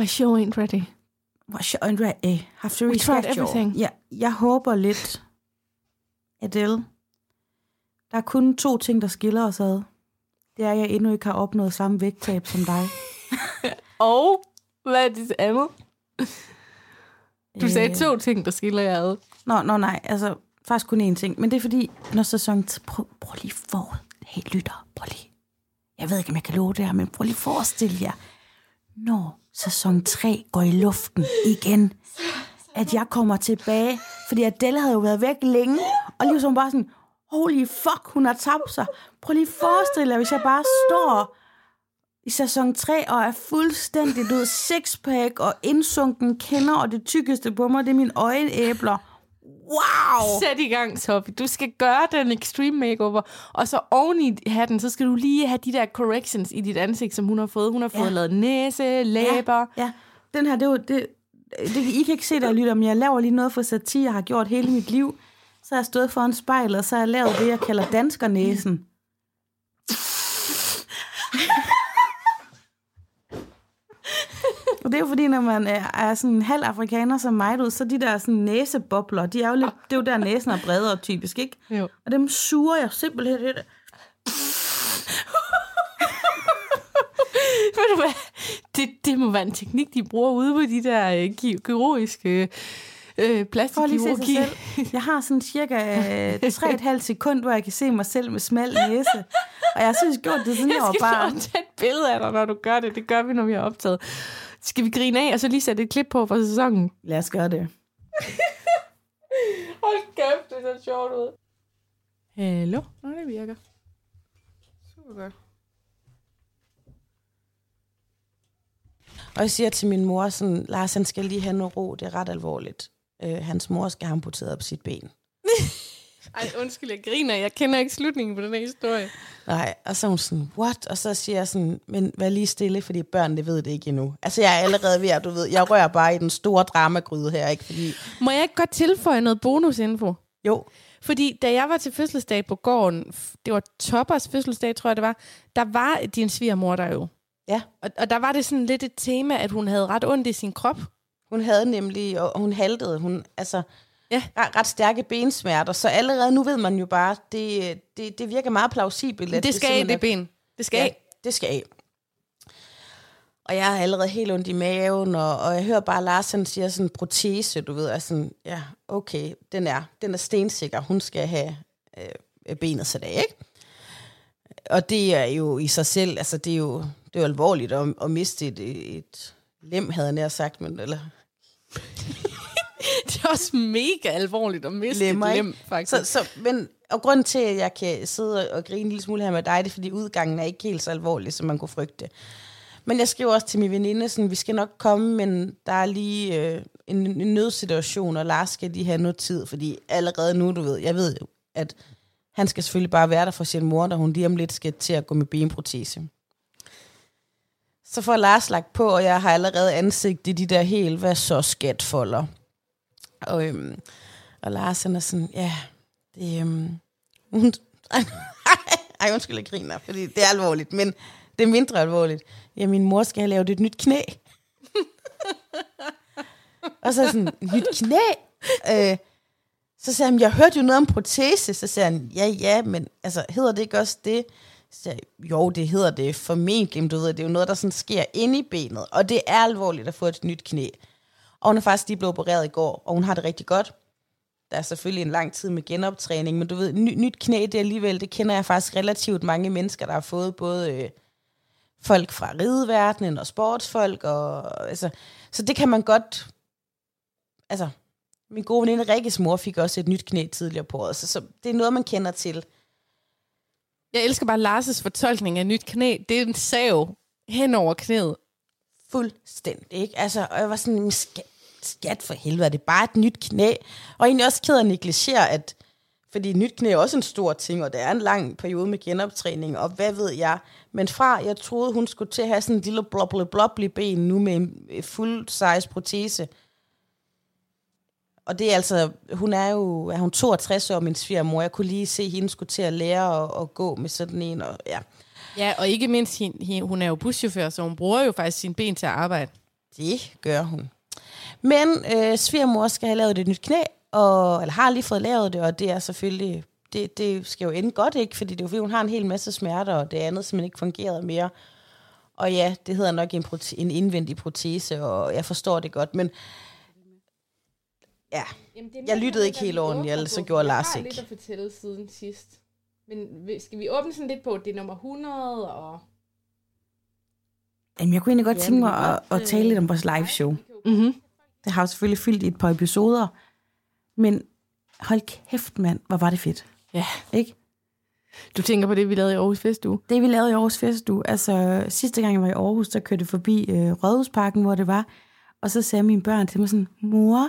My show ain't ready. What's your Andre? Eh, have to We tried everything. Ja, jeg håber lidt, Adele. Der er kun to ting, der skiller os ad. Det er, at jeg endnu ikke har opnået samme vægttab som dig. (laughs) Og hvad er det andet? Du sagde Øh, to ting, der skiller jer ad. Nå, nå, nej, altså faktisk kun én ting. Men det er fordi, når sæson... Prøv, prøv lige for... Hey, lytter, prøv lige. Jeg ved ikke, om jeg kan love det her, men prøv lige forestille jer, når sæson 3 går i luften igen, at jeg kommer tilbage, fordi Adele havde jo været væk længe, og lige så bare sådan, holy fuck, hun har tabt sig. Prøv lige forestille jer, hvis jeg bare står i sæson 3 og er fuldstændig, du ved, sixpack og indsunken kender, og det tykkeste på mig, det er mine øjenæbler. Wow! Sæt i gang, Sofie. Du skal gøre den extreme makeover, og så oven i hatten, så skal du lige have de der corrections i dit ansigt, som hun har fået. Hun har fået Ja. lavet næse, læber. Ja, ja. Den her, det er jo, det, det, I kan ikke se det, lytter, men jeg laver lige noget for satire, jeg har gjort hele mit liv. Så har jeg stået foran spejlet, og så har jeg lavet det, jeg kalder danskernæsen. (laughs) Og det er jo fordi, når man er, er sådan en halv afrikaner som mig, du, så de der sådan næsebobler, de er jo lidt, det er jo der næsen er bredere typisk, ikke? Jo. Og dem suger jeg simpelthen. Ved du hvad? Det, det må være en teknik, de bruger ude på de der øh, ki- kirurgiske øh, For plastikkirurgi. Jeg har sådan cirka øh, (laughs) 3,5 sekund, hvor jeg kan se mig selv med smal næse. Og jeg synes gjort det sådan, jeg Jeg var skal barn. bare tage et billede af dig, når du gør det. Det gør vi, når vi har optaget. Skal vi grine af, og så lige sætte et klip på fra sæsonen? Lad os gøre det. (laughs) Hold kæft, det ser sjovt ud. Hallo? Nå, det virker. Super godt. Og jeg siger til min mor sådan, Lars, han skal lige have noget ro, det er ret alvorligt. Øh, hans mor skal have amputeret på sit ben. (laughs) Ej, undskyld, jeg griner. Jeg kender ikke slutningen på den her historie. Nej, og så er hun sådan, what? Og så siger jeg sådan, men vær lige stille, fordi børn, det ved det ikke endnu. Altså, jeg er allerede ved at, du ved, jeg rører bare i den store dramagryde her, ikke? Fordi, Må jeg ikke godt tilføje noget bonusinfo? jo, Fordi da jeg var til fødselsdag på gården, det var Toppers fødselsdag, tror jeg det var, der var din svigermor der jo. ja, Og, og der var det sådan lidt et tema, at hun havde ret ondt i sin krop. Hun havde nemlig, og hun haltede, hun, altså, Ja. ret, ret stærke bensmerter, så allerede nu ved man jo bare, det, det, det virker meget plausibelt. at Det skal af, simpelthen det ben. Det skal Ja, af. det skal af. Og jeg har allerede helt ondt i maven, og, og jeg hører bare, Lars han siger sådan en protese, du ved, og sådan, ja, okay, den er, den er stensikker, hun skal have øh, benet sat af, ikke? Og det er jo i sig selv, altså det er jo, det er jo alvorligt at, at miste et, et lem, havde jeg nær sagt, men, eller (laughs) Det er også mega alvorligt at miste lemmer, et lem, faktisk. Så, så, men, og grunden til, at jeg kan sidde og grine en lille smule her med dig, det er, fordi udgangen er ikke helt så alvorlig, som man kunne frygte. Men jeg skriver også til min veninde, sådan, vi skal nok komme, men der er lige øh, en, en nødsituation, og Lars skal lige have noget tid, fordi allerede nu, du ved, jeg ved jo, at han skal selvfølgelig bare være der for sin mor, da hun lige om lidt skal til at gå med benprotese. Så får Lars lagt på, og jeg har allerede ansigt i de der helt, hvad så skatfolder. Og, øhm, og Lars han er sådan, ja, det øhm, (laughs) ej, ej, undskyld, jeg griner, fordi det er alvorligt, men det er mindre alvorligt. Ja, min mor skal have lavet et nyt knæ. (laughs) og så sådan, nyt knæ? Øh, så siger han, jeg hørte jo noget om protese. Så siger han, ja, ja, men altså, hedder det ikke også det? Så jo, det hedder det formentlig, men du ved, det er jo noget, der sådan sker inde i benet. Og det er alvorligt at få et nyt knæ. Og hun er faktisk lige blevet opereret i går, og hun har det rigtig godt. Der er selvfølgelig en lang tid med genoptræning, men du ved, ny, nyt knæ, det alligevel, det kender jeg faktisk relativt mange mennesker, der har fået både øh, folk fra rideverdenen og sportsfolk, og, altså, så det kan man godt, altså, min gode veninde Rikkes mor fik også et nyt knæ tidligere på året, så, så det er noget, man kender til. Jeg elsker bare Lars' fortolkning af nyt knæ. Det er en sav hen over knæet. Fuldstændig, ikke? Altså, og jeg var sådan, skat, skat for helvede, det er bare et nyt knæ. Og egentlig også ked at negligere, at, fordi nyt knæ er også en stor ting, og det er en lang periode med genoptræning, og hvad ved jeg. Men fra, jeg troede, hun skulle til at have sådan en lille blobble blobble ben, nu med en øh, fuld size protese. Og det er altså, hun er jo, er hun 62 år, min svigermor. Jeg kunne lige se, hende skulle til at lære at, at gå med sådan en, og ja. Ja, og ikke mindst, hin- hun er jo buschauffør, så hun bruger jo faktisk sine ben til at arbejde. Det gør hun. Men øh, svigermor skal have lavet et nyt knæ, og, eller har lige fået lavet det, og det er selvfølgelig, det, det skal jo ende godt, ikke? Fordi det er jo fordi, hun har en hel masse smerter, og det andet simpelthen ikke fungerede mere. Og ja, det hedder nok en, prote- en indvendig protese, og jeg forstår det godt, men ja, Jeg lyttede ikke helt ordentligt, ellers så gjorde Lars ikke. Jeg har lidt at fortælle siden sidst. Men skal vi åbne sådan lidt på, det er nummer 100, og... Jamen, jeg kunne egentlig godt Ja, tænke mig at, at tale lidt om vores live show. Mm-hmm. Det har jo selvfølgelig fyldt i et par episoder. Men hold kæft, mand, hvor var det fedt. Ja. Ikke? Du tænker på det, vi lavede i Aarhus Festuge? Det vi lavede i Aarhus Festuge, altså sidste gang jeg var i Aarhus, der kørte jeg forbi øh, Rådhusparken, hvor det var, og så sagde mine børn til mig sådan, mor,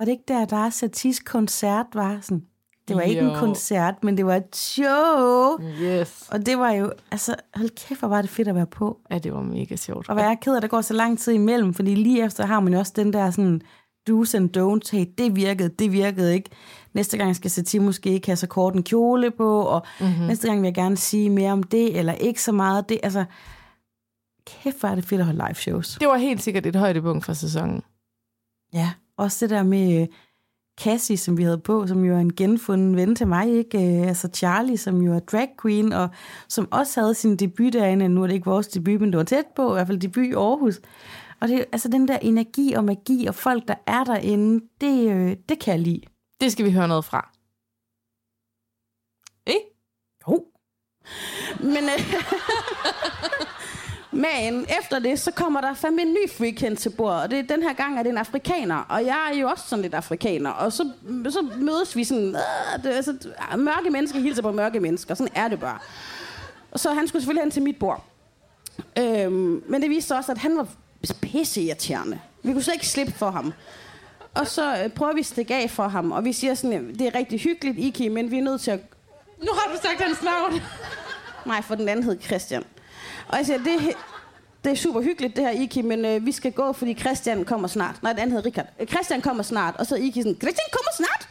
var det ikke der, der er Satis koncert var? Sådan, Det var ikke en Jo. koncert, men det var et show. Yes. Og det var jo, altså, hold kæft, hvor var det fedt at være på. Ja, det var mega sjovt. Og hvad jeg er ked af, der går så lang tid imellem, fordi lige efter har man jo også den der sådan, do's and don'ts, hey, det virkede, det virkede ikke. Næste gang skal Satie måske ikke have så kort en kjole på, og mm-hmm. næste gang vil jeg gerne sige mere om det, eller ikke så meget det. Altså, kæft, hvor er det fedt at holde live shows. Det var helt sikkert et højdepunkt for sæsonen. Ja, også det der med øh, Cassie, som vi havde på, som jo er en genfunden ven til mig, ikke? Øh, Altså Charlie, som jo er drag queen, og som også havde sin debut derinde. Nu er det ikke vores debut, men det var tæt på, i hvert fald debut i Aarhus. Og det, altså den der energi og magi, og folk, der er derinde, det, øh, det kan jeg lide. Det skal vi høre noget fra. Ikke? Jo. Men, øh, (laughs) men efter det, så kommer der fandme en ny freak hen til bordet, og det, den her gang er det en afrikaner, og jeg er jo også sådan lidt afrikaner, og så, så mødes vi sådan, øh, det, altså, mørke mennesker hilser på mørke mennesker, sådan er det bare. Og så han skulle selvfølgelig hen til mit bord. Øhm, men det viste sig også, at han var pisse irriterende. Vi kunne slet ikke slippe for ham. Og så øh, prøver vi at stikke af for ham, og vi siger sådan, det er rigtig hyggeligt, Iki, men vi er nødt til at Nu har du sagt hans navn. Nej, for den anden hed Christian. Og jeg siger, det, det er super hyggeligt, det her, Iki, men øh, vi skal gå, fordi Christian kommer snart. Nej, den hedder hed Richard. Øh, Christian kommer snart. Og så er Iki sådan, Christian kommer snart?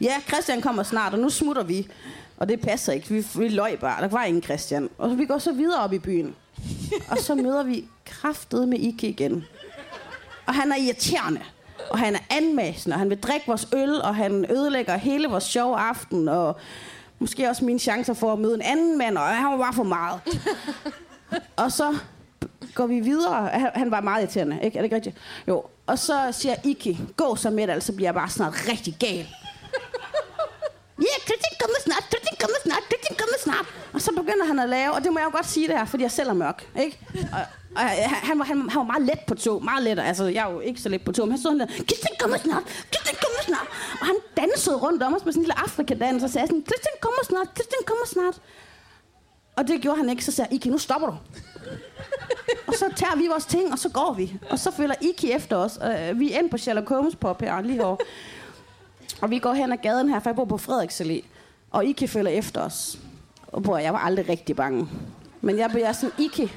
Ja, Christian kommer snart, og nu smutter vi. Og det passer ikke. Vi, vi løg bare. Der var ingen Christian. Og så vi går så videre op i byen. og så møder vi kraftet med Iki igen. Og han er irriterende. Og han er anmæsende, og han vil drikke vores øl, og han ødelægger hele vores sjove aften, og måske også mine chancer for at møde en anden mand, og han var bare for meget og så går vi videre. Han, han var meget irriterende, ikke? Er det ikke rigtigt? Jo. Og så siger Iki, gå så med det, så bliver jeg bare snart rigtig gal. Ja, yeah, Christian kommer snart, kritik kommer snart, kritik kommer snart. Og så begynder han at lave, og det må jeg jo godt sige det her, fordi jeg selv er mørk, ikke? Og, og han, han, var, han, han var meget let på tog, meget let. Altså, jeg er jo ikke så let på tog, men han stod der, kritik kommer snart, kritik kommer snart. Og han dansede rundt om os med sådan en lille afrikadans, og sagde sådan, kritik kommer snart, kritik kommer snart. Og det gjorde han ikke, så sagde jeg, Iki, nu stopper du. og så tager vi vores ting, og så går vi. Og så følger Iki efter os. Uh, vi er inde på Sherlock Holmes pop her, lige herovre. Og vi går hen ad gaden her, for jeg bor på Frederiksallé. Og Iki følger efter os. Og bror, jeg var aldrig rigtig bange. Men jeg bliver sådan, Iki,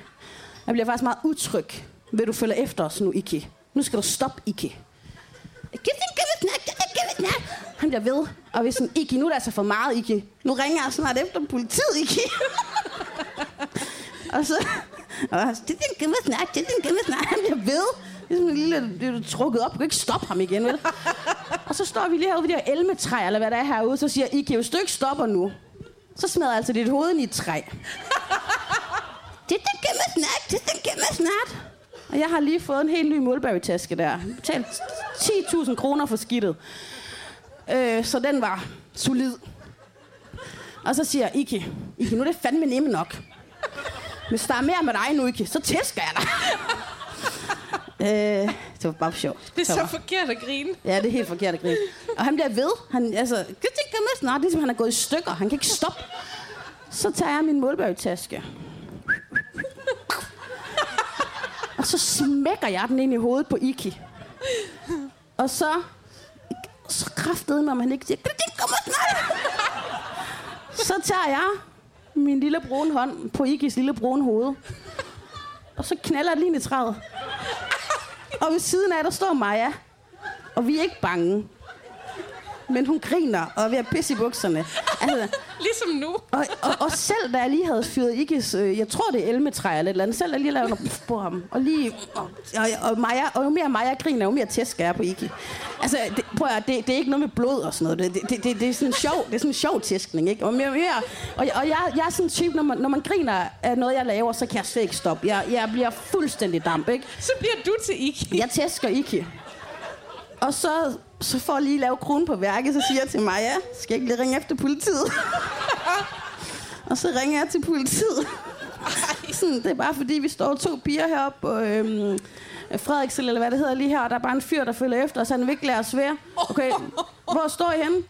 jeg bliver faktisk meget utryg. Vil du følge efter os nu, Iki? Nu skal du stoppe, Iki. Han bliver ved. Og vi er sådan, Iki, nu er det altså for meget, Iki. Nu ringer jeg snart efter politiet, Iki. (laughs) og så... Og han det Christian, kan vi det Christian, kan vi? Han bliver ved. Det er sådan en lille, det er trukket op. Du kan ikke stoppe ham igen, vel? og så står vi lige herude ved de her elmetræer, eller hvad der er herude. Så siger I, kan jo stykke stopper nu, så smadrer jeg altså dit hoved ind i et træ. Det der kan snart, det der kan man snart. Og jeg har lige fået en helt ny Mulberry-taske der. Betalt 10.000 kroner for skidtet. Øh, så den var solid. Og så siger Iki, Iki, nu er det fandme nemme nok. Hvis der er mere med dig nu, Iki, så tæsker jeg dig. (laughs) øh, det var bare sjovt. Det er så forkert at grine. Ja, det er helt forkert at grine. Og han bliver ved. Han, altså, det kan med snart, ligesom han er gået i stykker. Han kan ikke stoppe. Så tager jeg min Mulberry-taske. Og så smækker jeg den ind i hovedet på Iki. Og så, så kraftede mig, om han ikke siger, det kommer snart. Så tager jeg min lille brune hånd på Ikis lille brune hoved. Og så knalder jeg lige i træet. Og ved siden af, der står Maja. Og vi er ikke bange. Men hun griner og er ved at pisse i bukserne. Altså, Ligesom nu. og, og, og selv da jeg lige havde fyret Ikes, øh, jeg tror det er elmetræ eller et eller andet, selv da jeg lige lavede noget på ham, og lige, og, og, og, Maja, og jo mere Maja griner, jo mere tæsk er jeg på Iki. Altså, det, prøv at, det, det, er ikke noget med blod og sådan noget, det, det, det, det er sådan en sjov, det er sådan en sjov tæskning, ikke? Og, mere, mere, og, og jeg, jeg er sådan en type, når man, når man griner af noget, jeg laver, så kan jeg slet ikke stoppe. Jeg, jeg bliver fuldstændig damp, ikke? Så bliver du til Iki. Jeg tæsker Iki. Og så, så for at lige lave kronen på værket, så siger jeg til mig, ja, skal jeg ikke lige ringe efter politiet? (laughs) og så ringer jeg til politiet. Sådan, det er bare fordi, vi står to piger heroppe på øhm, Frederiksen, eller hvad det hedder lige her, og der er bare en fyr, der følger efter os, han vil ikke lade os være. Okay, hvor står I henne?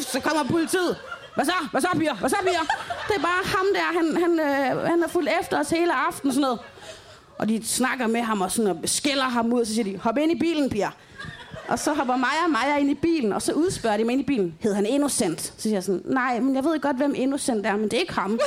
Så kommer politiet. Hvad så? Hvad så, piger? Hvad så, piger? Det er bare ham der, han, han, øh, han er fulgt efter os hele aftenen, sådan noget. Og de snakker med ham og, sådan, og skælder ham ud, og så siger de, hop ind i bilen, piger. Og så hopper Maja og Maja ind i bilen, og så udspørger de mig ind i bilen. Hed han Innocent? Så siger jeg sådan, nej, men jeg ved godt, hvem Innocent er, men det er ikke ham.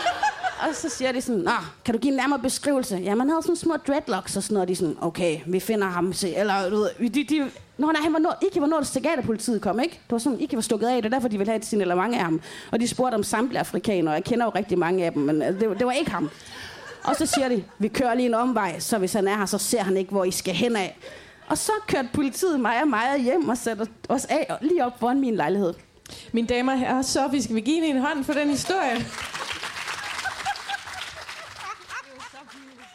(laughs) og så siger de sådan, Nå, kan du give en nærmere beskrivelse? Ja, man havde sådan små dreadlocks og sådan noget. De er sådan, okay, vi finder ham. Se. Eller, du ved, de, de, Nå, nej, han var nået, ikke var nået, at psykiaterpolitiet kom, ikke? Det var sådan, ikke var stukket af, det er derfor, de ville have et signalement af ham. Og de spurgte om samtlige afrikanere, og jeg kender jo rigtig mange af dem, men altså, det, det var ikke ham. Og så siger de, vi kører lige en omvej, så hvis han er her, så ser han ikke, hvor I skal hen af. Og så kørte politiet mig og mig hjem og satte os af lige op foran min lejlighed. Mine damer og herrer, så vi skal vi give hende en hånd for den historie.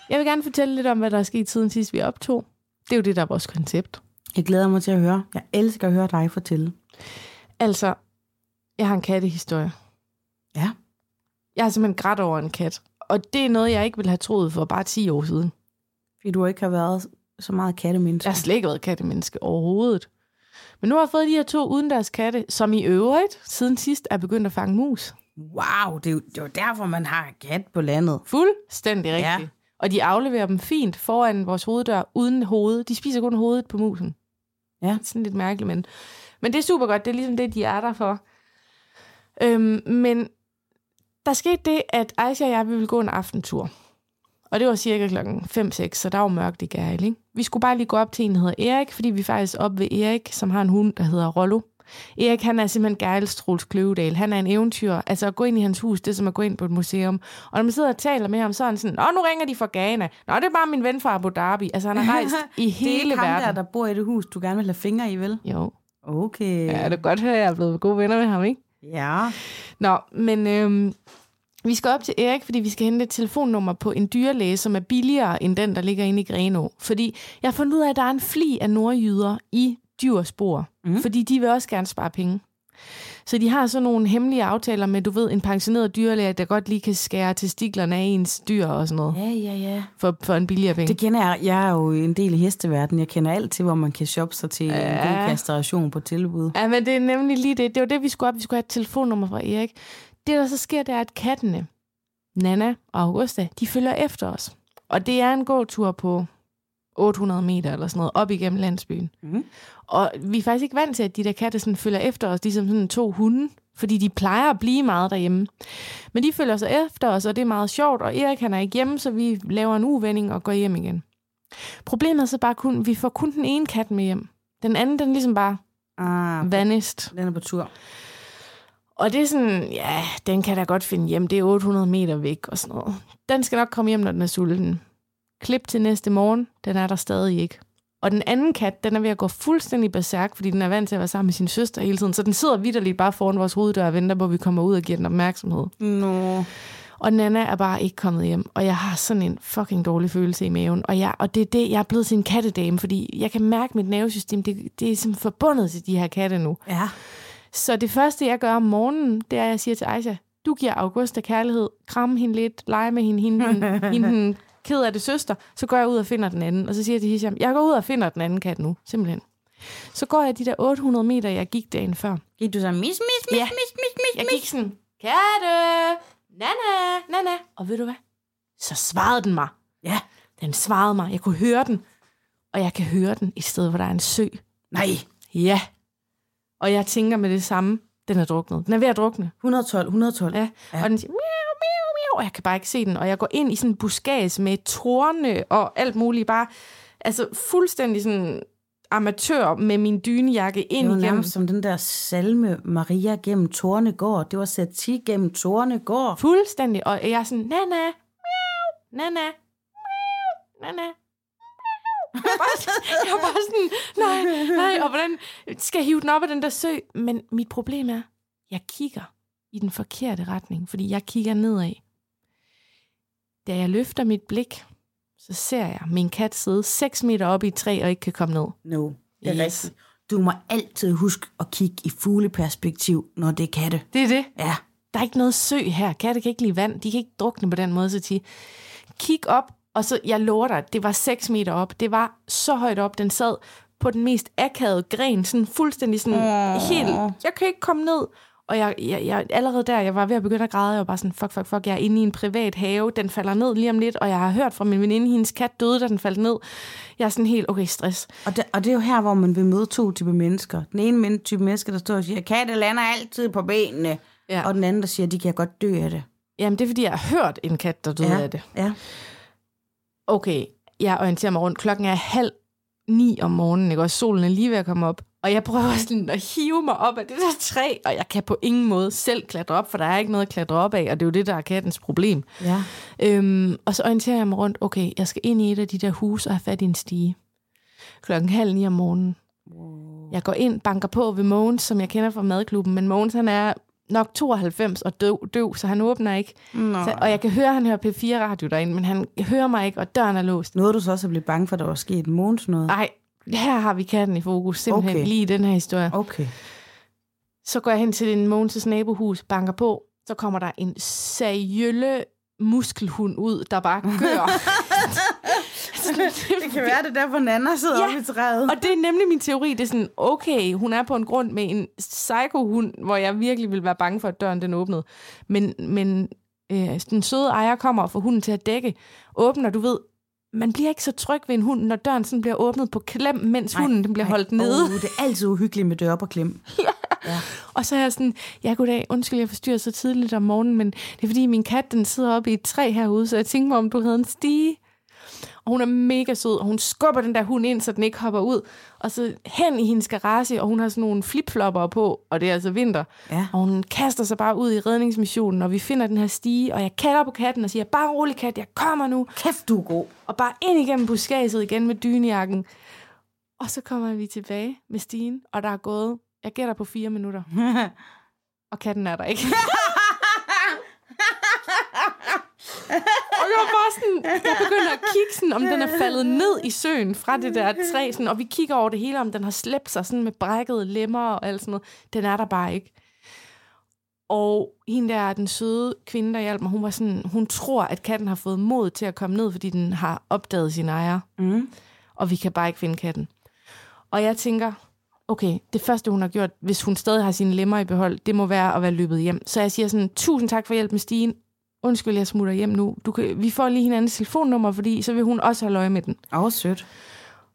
Jeg vil gerne fortælle lidt om, hvad der er sket siden sidst vi optog. Det er jo det, der er vores koncept. Jeg glæder mig til at høre. Jeg elsker at høre dig fortælle. Altså, jeg har en kattehistorie. Ja. Jeg har simpelthen grædt over en kat. Og det er noget, jeg ikke ville have troet for bare 10 år siden. Fordi du ikke har været så meget kattemenneske. Jeg har slet ikke været kattemenneske overhovedet. Men nu har jeg fået de her to udendørs katte, som i øvrigt siden sidst er begyndt at fange mus. Wow, det er, jo, det er jo derfor, man har kat på landet. Fuldstændig rigtigt. Ja. Ja. Og de afleverer dem fint foran vores hoveddør, uden hoved. De spiser kun hovedet på musen. Ja. Det er sådan lidt mærkeligt, men, men det er super godt. Det er ligesom det, de er der for. Øhm, men der skete det, at Aisha og jeg vi ville gå en aftentur. Og det var cirka klokken 5-6, så der var mørkt i Gæril, ikke? Vi skulle bare lige gå op til en, der hedder Erik, fordi vi er faktisk op ved Erik, som har en hund, der hedder Rollo. Erik, han er simpelthen Gærils Troels Kløvedal. Han er en eventyr. Altså at gå ind i hans hus, det er som at gå ind på et museum. Og når man sidder og taler med ham, så er han sådan, Nå, nu ringer de fra Ghana. Nå, det er bare min ven fra Abu Dhabi. Altså han har rejst (laughs) i det er hele ikke ham verden. der, der bor i det hus, du gerne vil have fingre i, vel? Jo. Okay. Ja, det er godt at jeg er blevet gode venner med ham, ikke? Ja. Nå, men øhm, vi skal op til Erik, fordi vi skal hente et telefonnummer på en dyrlæge, som er billigere end den, der ligger inde i Greno. Fordi jeg har fundet ud af, at der er en fli af nordjyder i Djursborg, mm. fordi de vil også gerne spare penge. Så de har sådan nogle hemmelige aftaler med, du ved, en pensioneret dyrlæge, der godt lige kan skære testiklerne af ens dyr og sådan noget, Ja, ja, ja. for, for en billigere penge. Det kender jeg. Jeg er jo en del i hesteverdenen. Jeg kender alt til, hvor man kan shoppe sig til ja. en god kastration på tilbud. Ja, men det er nemlig lige det. Det var det, vi skulle op. Vi skulle have et telefonnummer fra Erik. Det, der så sker, det er, at kattene, Nana og Augusta, de følger efter os. Og det er en gåtur på 800 meter eller sådan noget, op igennem landsbyen. Mhm. Og vi er faktisk ikke vant til, at de der katte sådan følger efter os, ligesom sådan to hunde, fordi de plejer at blive meget derhjemme. Men de følger så efter os, og det er meget sjovt, og Erik han er ikke hjemme, så vi laver en uvending og går hjem igen. Problemet er så bare kun, vi får kun den ene kat med hjem. Den anden, den ligesom bare Ah, vanished. den er på tur. Og det er sådan, ja, den kan da godt finde hjem. Det er 800 meter væk og sådan noget. Den skal nok komme hjem, når den er sulten. Klip til næste morgen, den er der stadig ikke. Og den anden kat, den er ved at gå fuldstændig berserk, fordi den er vant til at være sammen med sin søster hele tiden. Så den sidder vidderligt bare foran vores hoveddør og venter på, at vi kommer ud og giver den opmærksomhed. Nå. Og Nana er bare ikke kommet hjem. Og jeg har sådan en fucking dårlig følelse i maven. Og, jeg, og det er det, jeg er blevet til en kattedame, fordi jeg kan mærke, at mit nervesystem, det, det er sådan forbundet til de her katte nu. Ja. Så det første, jeg gør om morgenen, det er, at jeg siger til Aisha, du giver Augusta kærlighed, kram hende lidt, lege med hende, hende, hende, hende den ked af det søster, så går jeg ud og finder den anden. Og så siger jeg til Hisham, jeg går ud og finder den anden kat nu, simpelthen. Så går jeg de der 800 meter, jeg gik dagen før. Gik du så mis, mis, mis, Ja. mis, mis, mis, Jeg gik sådan, katte, nana, nana. Og ved du hvad? Så svarede den mig. Ja. Den svarede mig. Jeg kunne høre den. Og jeg kan høre den et sted, hvor der er en sø. Nej. Ja. Og jeg tænker med det samme. Den er druknet. Den er ved at drukne. 112, 112. Ja. ja. Og den siger, miau, miau, miau, og jeg kan bare ikke se den. Og jeg går ind i sådan en buskads med torne og alt muligt. Bare, altså fuldstændig sådan amatør med min dynejakke Det ind var igennem. som den der salme Maria gennem Tornegård. Det var sati gennem Tornegård. Fuldstændig. Og jeg er sådan, nana, miau, nana, miau, nana. Jeg er bare, sådan- jeg er bare sådan, nej, nej, og hvordan skal jeg hive den op af den der sø? Men mit problem er, jeg kigger i den forkerte retning, fordi jeg kigger nedad. Da jeg løfter mit blik, så ser jeg min kat sidde 6 meter oppe i et træ og ikke kan komme ned. No, det er Yes. rigtigt. Du må altid huske at kigge i fugleperspektiv, når det er katte. Det er det. Ja. Der er ikke noget sø her. Katte kan ikke lide vand. De kan ikke drukne på den måde. Så de kig op, og så, jeg lover dig, det var 6 meter op. Det var så højt op. Den sad på den mest akavede gren, sådan fuldstændig sådan helt, jeg kan ikke komme ned. og jeg, jeg, jeg, allerede der, jeg var ved at begynde at græde. Jeg var bare sådan, fuck, fuck, fuck, jeg er inde i en privat have. Den falder ned lige om lidt, og jeg har hørt fra min veninde, hendes kat døde, da den faldt ned. Jeg er sådan helt, okay, stress. Og det, og det er jo her, hvor man vil møde to typer mennesker. Den ene type mennesker, der står og siger, katte lander altid på benene. Ja. Og den anden, der siger, de kan godt dø af det. Jamen, det er, fordi jeg har hørt en kat, der døde ja. af det. Ja. Okay, jeg orienterer mig rundt. Klokken er halv ni om morgenen, ikke? og solen er lige ved at komme op. Og jeg prøver (laughs) sådan at hive mig op af det der træ, og jeg kan på ingen måde selv klatre op, for der er ikke noget at klatre op af, og det er jo det, der er kattens problem. Ja. Øhm, og så orienterer jeg mig rundt, okay, jeg skal ind i et af de der huse og have fat i en stige. Klokken halv ni om morgenen. Jeg går ind, banker på ved Mogens, som jeg kender fra madklubben, men Mogens han er nok 92 og døv, døv så han åbner ikke. Nå. Så, og jeg kan høre, at han hører P4-radio derinde, men han hører mig ikke, og døren er låst. Nåede du så også at blive bange for, at der var sket Måns noget? Nej, her har vi katten i fokus, simpelthen Okay. lige i den her historie. Okay. Så går jeg hen til en Mogens' nabohus, banker på, så kommer der en seriølle muskelhund ud, der bare gør. (laughs) Det kan være, det er derfor Nana sidder Ja. oppe i træet. Og det er nemlig min teori. Det er sådan, okay, hun er på en grund med en psykohund, hvor jeg virkelig vil være bange for, at døren den åbnede. Men, men øh, den søde ejer kommer og får hunden til at dække. Åbner, du ved, man bliver ikke så tryg ved en hund, når døren sådan bliver åbnet på klem, mens Nej, hunden den bliver nej. holdt nede. Oh, det er altid uhyggeligt med dør på klem. (laughs) Og så er jeg sådan, ja goddag, undskyld, jeg forstyrrer så tidligt om morgenen, men det er fordi min kat, den sidder oppe i et træ herude, så jeg tænkte mig, om du havde en stige. Og hun er mega sød, og hun skubber den der hund ind, så den ikke hopper ud. Og så hen i hendes garage, og hun har sådan nogle flipflopper på, og det er altså vinter. Ja. Og hun kaster sig bare ud i redningsmissionen, og vi finder den her stige, og jeg kalder på katten og siger, bare rolig kat, jeg kommer nu. Kæft, du er god. Og bare ind igennem buskadset igen med dynejakken. Og så kommer vi tilbage med stigen, og der er gået, jeg gætter på fire minutter. (laughs) Og katten er der ikke. (laughs) og jeg var bare sådan, jeg begynder at kigge sådan, om den er faldet ned i søen fra det der træ, sådan, og vi kigger over det hele, om den har slæbt sig sådan med brækkede lemmer og alt sådan noget. Den er der bare ikke. Og hende der, den søde kvinde, der hjalp mig, hun var sådan, hun tror, at katten har fået mod til at komme ned, fordi den har opdaget sin ejer. Mm. Og vi kan bare ikke finde katten. Og jeg tænker, okay, det første, hun har gjort, hvis hun stadig har sine lemmer i behold, det må være at være løbet hjem. Så jeg siger sådan, tusind tak for hjælp med Stine. Undskyld, jeg smutter hjem nu. Du kan, vi får lige hinandens telefonnummer, fordi så vil hun også holde øje med den. Åh, oh, sødt.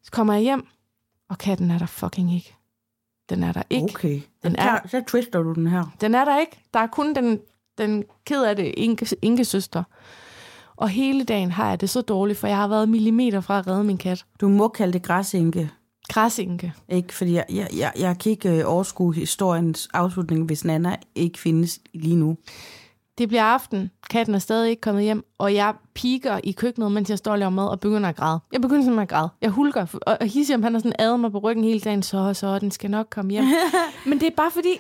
Så kommer jeg hjem, og katten er der fucking ikke. Den er der ikke. Okay. Den er- tager- så twister du den her. Den er der ikke. Der er kun den, den ked af det Inge søster. Og hele dagen har jeg det så dårligt, for jeg har været millimeter fra at redde min kat. Du må kalde det græsinke. Græsinke. Ikke, fordi jeg, jeg, jeg, jeg kan ikke øh, overskue historiens afslutning, hvis Nana ikke findes lige nu. Det bliver aften. Katten er stadig ikke kommet hjem, og jeg piker i køkkenet, mens jeg står og laver mad og begynder at græde. Jeg begynder simpelthen at græde. Jeg hulker, og, Hisium, han har sådan adet mig på ryggen hele dagen, så så, den skal nok komme hjem. (laughs) Men det er bare fordi,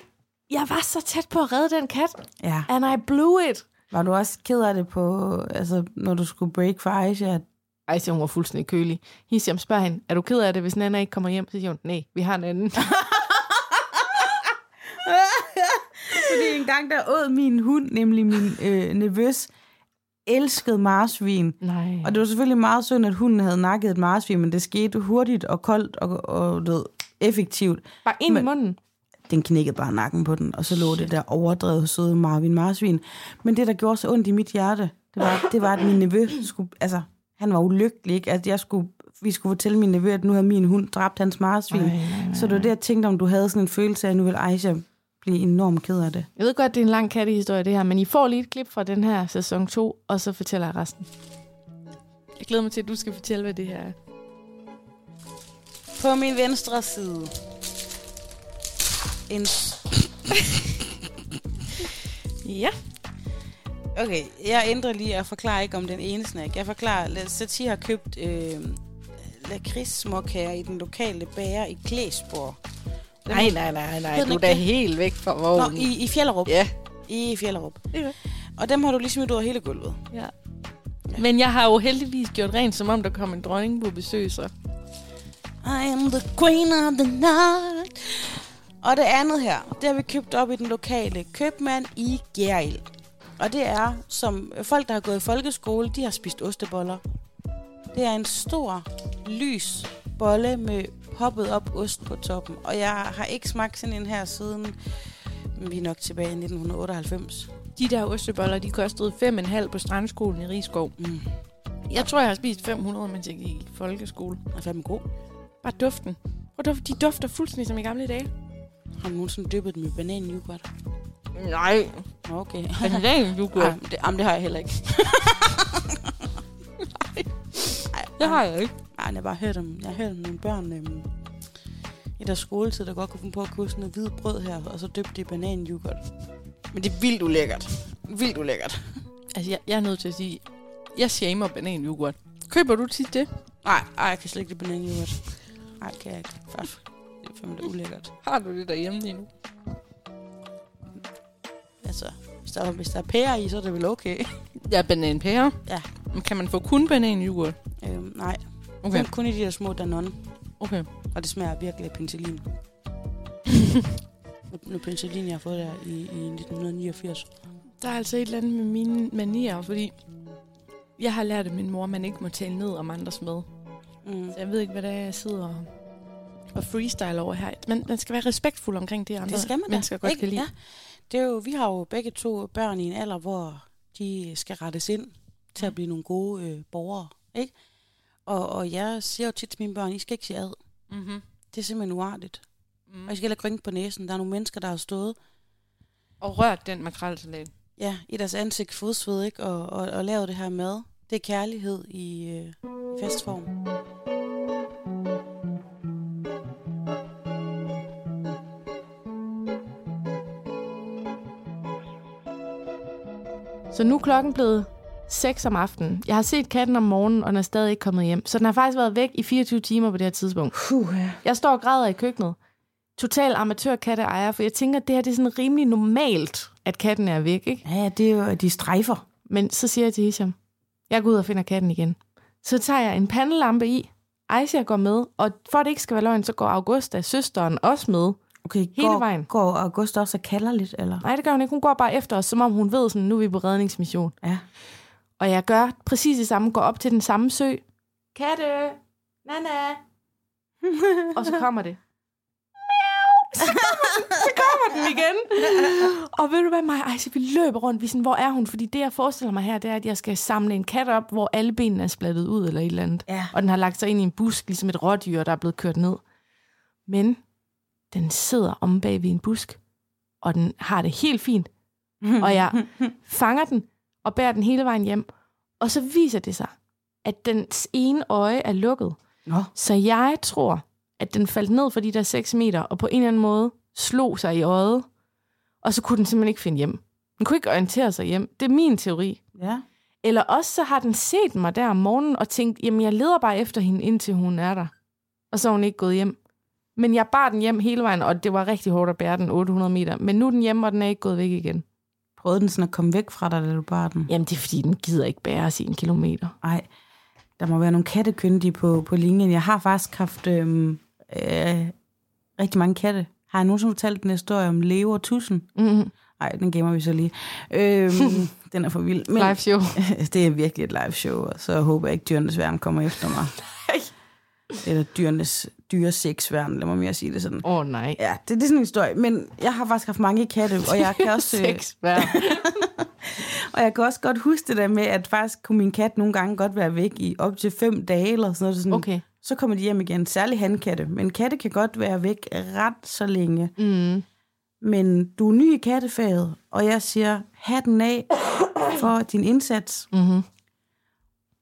jeg var så tæt på at redde den kat, Ja. and I blew it. Var du også ked af det på, altså, når du skulle break for Aisha? at- Ej, så hun var fuldstændig kølig. Hisium spørger hende, er du ked af det, hvis Nana ikke kommer hjem? Så siger hun, nej, vi har en anden. (laughs) Fordi en gang der åd min hund, nemlig min øh, nevøs, elskede marsvin. nej. Og det var selvfølgelig meget synd, at hunden havde nakket et marsvin, men det skete hurtigt og koldt og, og ved, effektivt. Bare ind Men- i munden. Den knækkede bare nakken på den, og så lå det der overdrevet søde Marvin Marsvin. Men det, der gjorde så ondt i mit hjerte, det var, det var at min nevø skulle, altså, han var ulykkelig, ikke? At jeg skulle, vi skulle fortælle min nevø, at nu havde min hund dræbt hans marsvin. Ej, nej, nej, Så det var det, jeg tænkte, om du havde sådan en følelse af, at nu vil Aisha blive enormt ked af det. Jeg ved godt, det er en lang kattehistorie, det her, men I får lige et klip fra den her sæson 2, og så fortæller jeg resten. Jeg glæder mig til, at du skal fortælle, hvad det her er. På min venstre side. En... (laughs) Ja. Okay, jeg ændrer lige og forklarer ikke om den ene snack. Jeg forklarer, at Satie har købt øh, lakridssmåkager i den lokale bager i Klæsborg. Nej, nej, nej, nej. Du er da helt væk fra Nå, vognen. i, i Fjellerup. Ja. I Fjellerup. Er Og dem har du lige smidt ud af hele gulvet. ja. Men jeg har jo heldigvis gjort rent, som om der kom en dronning på besøg, så. I am the queen of the night. Og det andet her, det har vi købt op i den lokale købmand i Gerild. Og det er, som folk, der har gået i folkeskole, de har spist osteboller. Det er en stor, lys bolle med poppet op ost på toppen. Og jeg har ikke smagt sådan en her siden Vi er nok tilbage i 1998. De der osteboller, de kostede 5,5 på strandskolen i Rigskov. Mm. Jeg tror, jeg har spist 500, mens jeg gik i folkeskole. Er fandme god. Bare duften. Dufte. De dufter fuldstændig som i gamle dage. Har du nogensinde dyppet dem i banan-yoghurt? Nej. Okay. Banan yoghurt. (laughs) Ej, det, jamen, det har jeg heller ikke. (laughs) (laughs) Det har jeg ikke. Ej, jeg har bare hørt om, jeg har hørt om nogle børn øhm, i deres skoletid, der godt kunne finde på at købe sådan noget hvid brød her, og så døbte de banan-yoghurt. Men det er vildt ulækkert. Vildt ulækkert. Altså, jeg, jeg er nødt til at sige, jeg shamer banan yoghurt. Køber du tit det? Nej, ej, jeg kan slet ikke lide banan-yoghurt. Nej, kan jeg ikke. Faktisk. Det er fandme da ulækkert. Har du det derhjemme lige nu? Altså, hvis der, hvis der er pære i, så er det vel okay. Ja, bananpære. Ja. Men kan man få kun banan yoghurt? øhm, nej, Okay. kun, kun i de der små Danone. Okay. Og det smager virkelig af penicillin. (laughs) Noget penicillin, jeg har fået der i, i 1989. Der er altså et eller andet med mine manier, fordi jeg har lært af min mor, at man ikke må tale ned om andres mad. Mm. Så jeg ved ikke, hvad det er, jeg sidder og, og freestyle over her. Men man skal være respektfuld omkring det, andre Det skal man da. mennesker godt Ikke? kan lide. Ja. Det er jo, vi har jo begge to børn i en alder, hvor de skal rettes ind til at blive nogle gode øh, borgere. Ikke? Og, og jeg siger jo tit til mine børn, I skal ikke sige ad. Mm-hmm. Det er simpelthen uartigt. Mm. Og I skal heller ikke på næsen. Der er nogle mennesker, der har stået Og rørt den makrelsalat. ja, i deres ansigt fodsved, ikke? Og, og, og lavet det her mad. Det er kærlighed i, øh, i festform. Så nu er klokken blevet 6 om aftenen. Jeg har set katten om morgenen, og den er stadig ikke kommet hjem. Så den har faktisk været væk i 24 timer på det her tidspunkt. Puh, ja. Jeg står og græder i køkkenet. Total amatørkatteejer, for jeg tænker, at det her det er sådan rimelig normalt, at katten er væk, ikke? Ja, det er jo, de strejfer. Men så siger jeg til Hisham, jeg går ud og finder katten igen. Så tager jeg en pandelampe i, Aisha går med, og for at det ikke skal være løgn, så går Augusta, søsteren, også med. Okay, Hele går, vejen. Går August også og kalder lidt, eller? Nej, det gør hun ikke. Hun går bare efter os, som om hun ved, sådan, nu er vi på redningsmission. Ja. Og jeg gør præcis det samme, går op til den samme sø. Katte! Nana! og så kommer det. Så kommer, så kommer den igen. Og ved du hvad, mig? Ej, så vi løber rundt. Vi sådan, hvor er hun? Fordi det, jeg forestiller mig her, det er, at jeg skal samle en kat op, hvor alle benene er splattet ud eller et eller andet. Ja. Og den har lagt sig ind i en busk, ligesom et rådyr, der er blevet kørt ned. Men den sidder om bag ved en busk, og den har det helt fint. Og jeg (laughs) fanger den og bærer den hele vejen hjem. Og så viser det sig, at dens ene øje er lukket. Nå. Så jeg tror, at den faldt ned for de der 6 meter, og på en eller anden måde slog sig i øjet. Og så kunne den simpelthen ikke finde hjem. Den kunne ikke orientere sig hjem. Det er min teori. Ja. Eller også så har den set mig der om morgenen og tænkt, jamen jeg leder bare efter hende, indtil hun er der. Og så er hun ikke gået hjem. Men jeg bar den hjem hele vejen, og det var rigtig hårdt at bære den 800 meter. Men nu er den hjemme, og den er ikke gået væk igen. Prøvede den sådan at komme væk fra dig, da du bar den? Jamen det er fordi, den gider ikke bære sin kilometer. Nej, der må være nogle kattekyndige på, på linjen. Jeg har faktisk haft øhm, øh, rigtig mange katte. Har jeg nogensinde fortalt den historie om Leo og Tussen? Mm-hmm. Nej, den gemmer vi så lige. Øhm, (laughs) den er for vild. Men Live show. (laughs) det er virkelig et live show, og så håber jeg ikke, dyrenes værn kommer efter mig. (laughs) Eller dyrenes dyresexværn, lad mig mere sige det sådan. Åh oh, nej. Ja, det, det er sådan en historie. Men jeg har faktisk haft mange katte, og jeg kan (laughs) også... øh, Sex hver. (laughs) Og jeg kan også godt huske det der med, at faktisk kunne min kat nogle gange godt være væk i op til fem dage, eller sådan noget. Sådan, Okay. Så kommer de hjem igen, særligt hankatte. Men katte kan godt være væk ret så længe. Mm. Men du er ny i kattefaget, og jeg siger hatten af (coughs) for din indsats. Mm-hmm.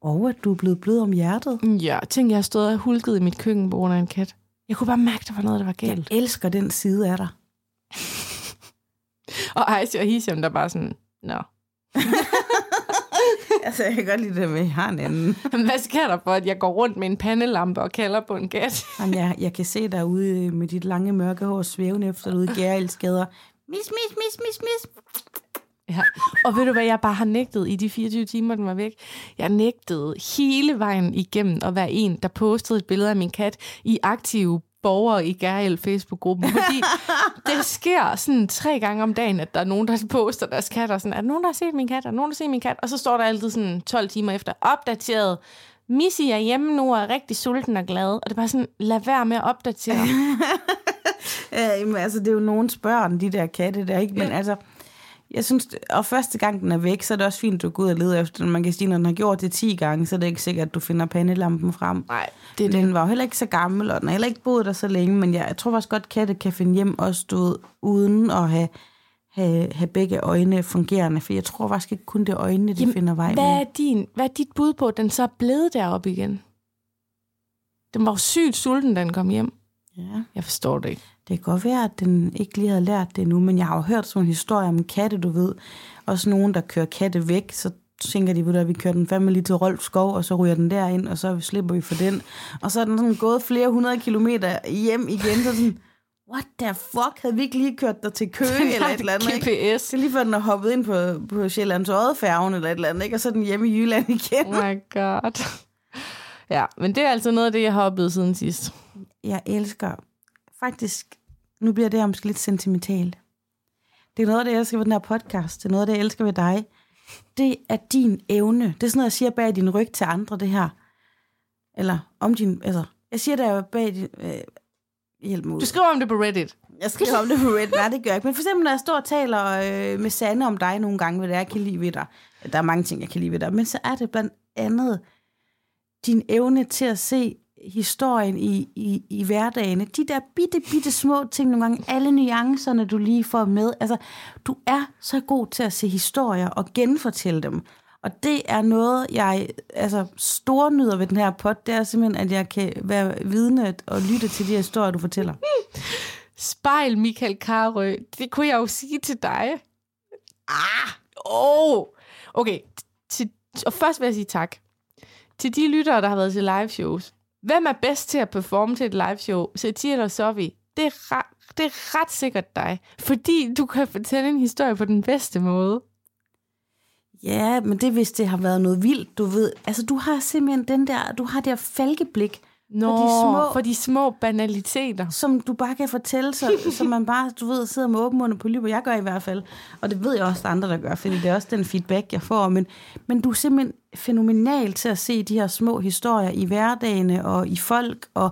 Og at du er blevet blød om hjertet. Ja, tænk, jeg har stået og hulket i mit køkken på grund af en kat. Jeg kunne bare mærke, der var noget, der var Jeg galt. elsker den side af dig. (laughs) Og Aisha og Hisham, der bare sådan, nå. (laughs) altså, jeg kan godt lide det med, at jeg har en anden. Hvad sker der for, at jeg går rundt med en pandelampe og kalder på en kat? Jamen, jeg, jeg kan se dig ude med dit lange mørke hår svævende efter dig ude i gærelskader. Mis, mis, mis, mis, mis. Ja. Og ved du hvad, jeg bare har nægtet i de 24 timer, den var væk? Jeg nægtede hele vejen igennem at være en, der postede et billede af min kat i aktive borgere i Gærel Facebook-gruppen, fordi (laughs) det sker sådan tre gange om dagen, at der er nogen, der poster deres kat, og sådan, er der nogen, der har set min kat? Er der nogen, der har set min kat? Og så står der altid sådan 12 timer efter, opdateret, Missy er hjemme nu og er rigtig sulten og glad. Og det er bare sådan, lad være med at opdatere. (laughs) Ja, jamen, altså, det er jo nogens børn, de der katte der, ikke? Men Ja. altså, jeg synes, og første gang den er væk, så er det også fint, at du går ud og leder efter den. Man kan sige, når den har gjort det 10 gange, så er det ikke sikkert, at du finder pandelampen frem. Nej, det er det. Den var jo heller ikke så gammel, og den har heller ikke boet der så længe, men jeg, jeg tror faktisk godt, at katte kan finde hjem også, du ved, uden at have, have, have begge øjne fungerende, for jeg tror faktisk ikke kun det er øjnene, de Jamen, finder vej Hvad med. er, din, hvad er dit bud på, at den så er blevet deroppe igen? Den var jo sygt sulten, da den kom hjem. Ja. Jeg forstår det ikke. Det kan godt være, at den ikke lige havde lært det nu, men jeg har jo hørt sådan en historie om katte, du ved. Også nogen, der kører katte væk, så tænker de, ved du, at vi kører den fandme lige til Rolf Skov, og så ryger den derind, og så slipper vi for den. Og så er den sådan gået flere hundrede kilometer hjem igen, så sådan, what the fuck, havde vi ikke lige kørt dig til Køge (laughs) eller et eller andet, ikke? GPS. Så lige før den er hoppet ind på, på Sjællands Odde-færgen eller et eller andet, ikke? Og så er den hjemme i Jylland igen. Oh my god. Ja, men det er altså noget af det, jeg har oplevet siden sidst. jeg elsker, faktisk, nu bliver det her måske lidt sentimentalt. Det er noget af det, jeg elsker ved den her podcast. Det er noget af det, jeg elsker ved dig. Det er din evne. Det er sådan noget, jeg siger bag din ryg til andre, det her. Eller om din, altså, jeg siger det jo bag din, øh, hjælp mig ud. Du skriver om det på Reddit. Jeg skriver om det på Reddit. Nej, det gør jeg ikke. Men for eksempel, når jeg står og taler øh, med Sanne om dig nogle gange, hvad det er, jeg kan lide ved dig. Der er mange ting, jeg kan lide ved dig. Men så er det blandt andet din evne til at se historien i, i, i hverdagen. De der bitte, bitte små ting nogle gange. Alle nuancerne, du lige får med. Altså, du er så god til at se historier og genfortælle dem. Og det er noget, jeg altså, stornyder ved den her pot. Det er simpelthen, at jeg kan være vidne og lytte til de historier, du fortæller. (laughs) Spejl Michael Karø. Det kunne jeg jo sige til dig. Ah, oh. Okay, til, og først vil jeg sige tak. Til de lyttere, der har været til live shows. Hvem er bedst til at performe til et live show? Satie eller Sofie? Det er, re- det er ret sikkert dig. Fordi du kan fortælle en historie på den bedste måde. Ja, men det hvis det har været noget vildt, du ved. Altså, du har simpelthen den der, du har det her falkeblik, Nå, For de små- for de små banaliteter. som du bare kan fortælle, så, så man bare, du ved, sidder med åben mund på liv, og jeg gør i hvert fald. Og det ved jeg også, der er andre, der gør, fordi det er også den feedback, jeg får. Men, men du er simpelthen fænomenal til at se de her små historier i hverdagene og i folk. Og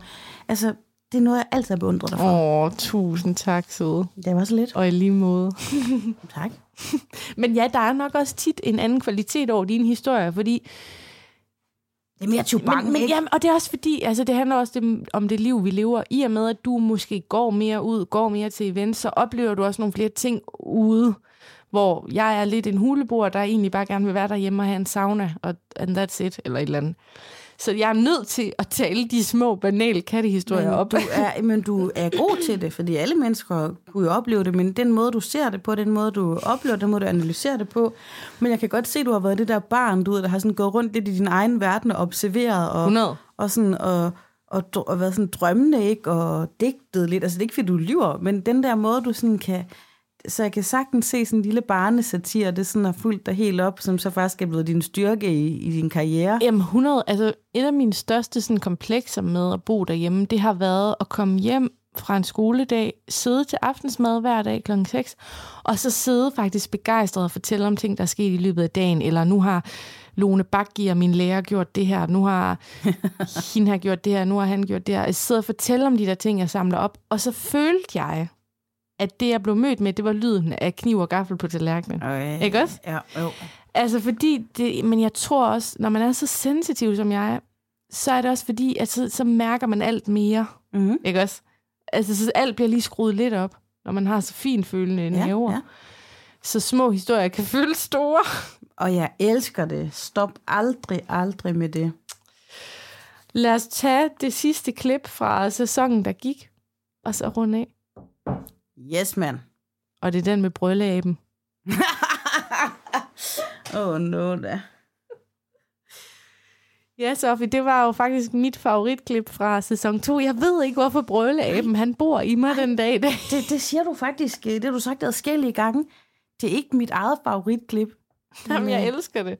altså, det er noget, jeg altid har beundret dig for. Åh, tusind tak, søde. Det var så lidt. Og i lige måde. (laughs) Tak. Men ja, der er nok også tit en anden kvalitet over dine historier, fordi... Det er mere tubang, men, men, ikke? jamen, og det er også fordi, altså det handler også det, om det liv, vi lever. I og med, at du måske går mere ud, går mere til events, så oplever du også nogle flere ting ude, hvor jeg er lidt en huleboer, der egentlig bare gerne vil være derhjemme og have en sauna, og and that's it, eller et eller andet. Så jeg er nødt til at tale de små, banale kattehistorier Men op. du, er, men du er god til det, fordi alle mennesker kunne jo opleve det, men den måde, du ser det på, den måde, du oplever det, den måde, du analyserer det på. Men jeg kan godt se, at du har været det der barn, du der har sådan gået rundt lidt i din egen verden og observeret, og, 100. og, sådan, og, og, og været sådan drømmende, ikke? Og digtet lidt. Altså, det er ikke, fordi du lyver, men den der måde, du sådan kan... Så jeg kan sagtens se sådan en lille barnesatir, det sådan har fulgt dig helt op, som så faktisk er blevet din styrke i, i din karriere. Jamen 100, altså et af mine største sådan, komplekser med at bo derhjemme, det har været at komme hjem fra en skoledag, sidde til aftensmad hver dag kl. 6, og så sidde faktisk begejstret og fortælle om ting, der er sket i løbet af dagen, eller nu har Lone Bakgi og min lærer gjort det her, nu har (laughs) hende har gjort det her, nu har han gjort det her. Jeg sidder og fortæller om de der ting, jeg samler op, og så følte jeg, at det, jeg blev mødt med, det var lyden af kniv og gaffel på tallerkenen. Okay. Ikke også? Ja, jo. Altså fordi, det, men jeg tror også, når man er så sensitiv som jeg er, så er det også fordi, at så, så mærker man alt mere. Mm-hmm. Ikke også? Altså, så alt bliver lige skruet lidt op, når man har så fint følende næver. ja. Så små historier kan føles store. Og jeg elsker det. Stop aldrig, aldrig med det. Lad os tage det sidste klip fra sæsonen, der gik, og så runde af. Yes, man. Og det er den med brøleaben. (laughs) Åh, oh, no da. Ja, Sofie, det var jo faktisk mit favoritklip fra sæson 2. Jeg ved ikke, hvorfor brøleaben, han bor i mig den dag i dag. Det, det siger du faktisk, øh, det har du sagt adskillige gange. Det er ikke mit eget favoritklip. Jamen, jeg elsker det.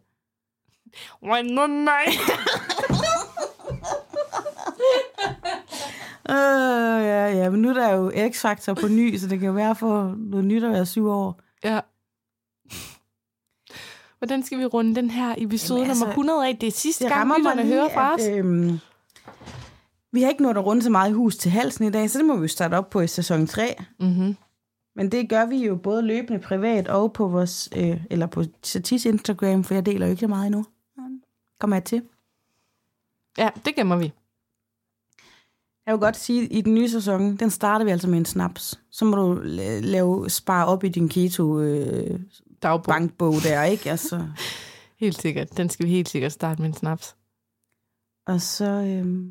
When the night Øh, ja, ja, men nu er der jo X-Factor på ny, så det kan jo være for noget nyt at være syv år. Ja. Hvordan skal vi runde den her episode Jamen, altså, nummer 100 af? Det er sidste Det gang, lytterne hører fra os. øhm, Vi har ikke nået at runde så meget i hus til halsen i dag, så det må vi jo starte op på i sæson 3. Mm-hmm. Men det gør vi jo både løbende privat og på vores, øh, eller på Satis Instagram, for jeg deler jo ikke så meget endnu. Kommer jeg til. Ja, det gemmer vi. Jeg vil godt sige, at i den nye sæson, den starter vi altså med en snaps. Så må du la- lave, spare op i din keto øh, Dagbog. bankbog der, ikke? Altså, (laughs) Helt sikkert. Den skal vi helt sikkert starte med en snaps. og så... Øh,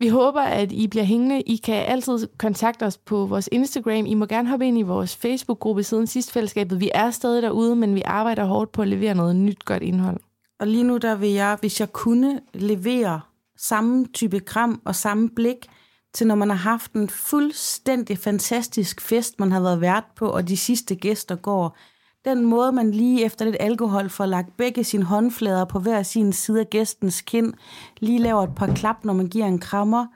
Vi håber, at I bliver hængende. I kan altid kontakte os på vores Instagram. I må gerne hoppe ind i vores Facebook-gruppe siden sidst fællesskabet. Vi er stadig derude, men vi arbejder hårdt på at levere noget nyt godt indhold. Og lige nu, der vil jeg, hvis jeg kunne levere samme type kram og samme blik til, når man har haft en fuldstændig fantastisk fest, man har været vært på, og de sidste gæster går. Den måde, man lige efter lidt alkohol får lagt begge sine håndflader på hver sin side af gæstens kind, lige laver et par klap, når man giver en krammer,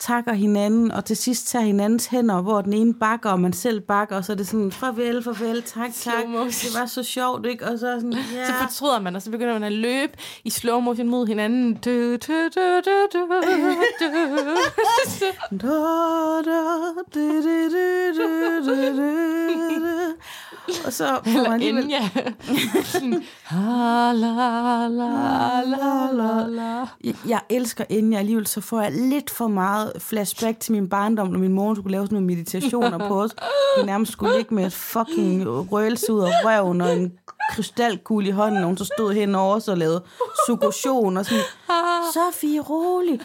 takker hinanden, og til sidst tager hinandens hænder, hvor den ene bakker, og man selv bakker, og så er det sådan, farvel, farvel, tak, tak. Det var så sjovt, ikke? Og så sådan, (laughs) ja. Så fortryder man, og så begynder man at løbe i slow motion mod hinanden. Du, du, du, du, du, du. Og så (laughs) får man Eller alligevel... (laughs) La, la. Jeg, jeg elsker Enya alligevel, så får jeg lidt for meget flashback til min barndom, når min mor skulle lave sådan nogle meditationer på os. Vi nærmest skulle ligge med et fucking røgelse ud af røven og en krystalkugle i hånden, og hun så stod henover os og lavede suggestion og sådan, Sofie, rolig.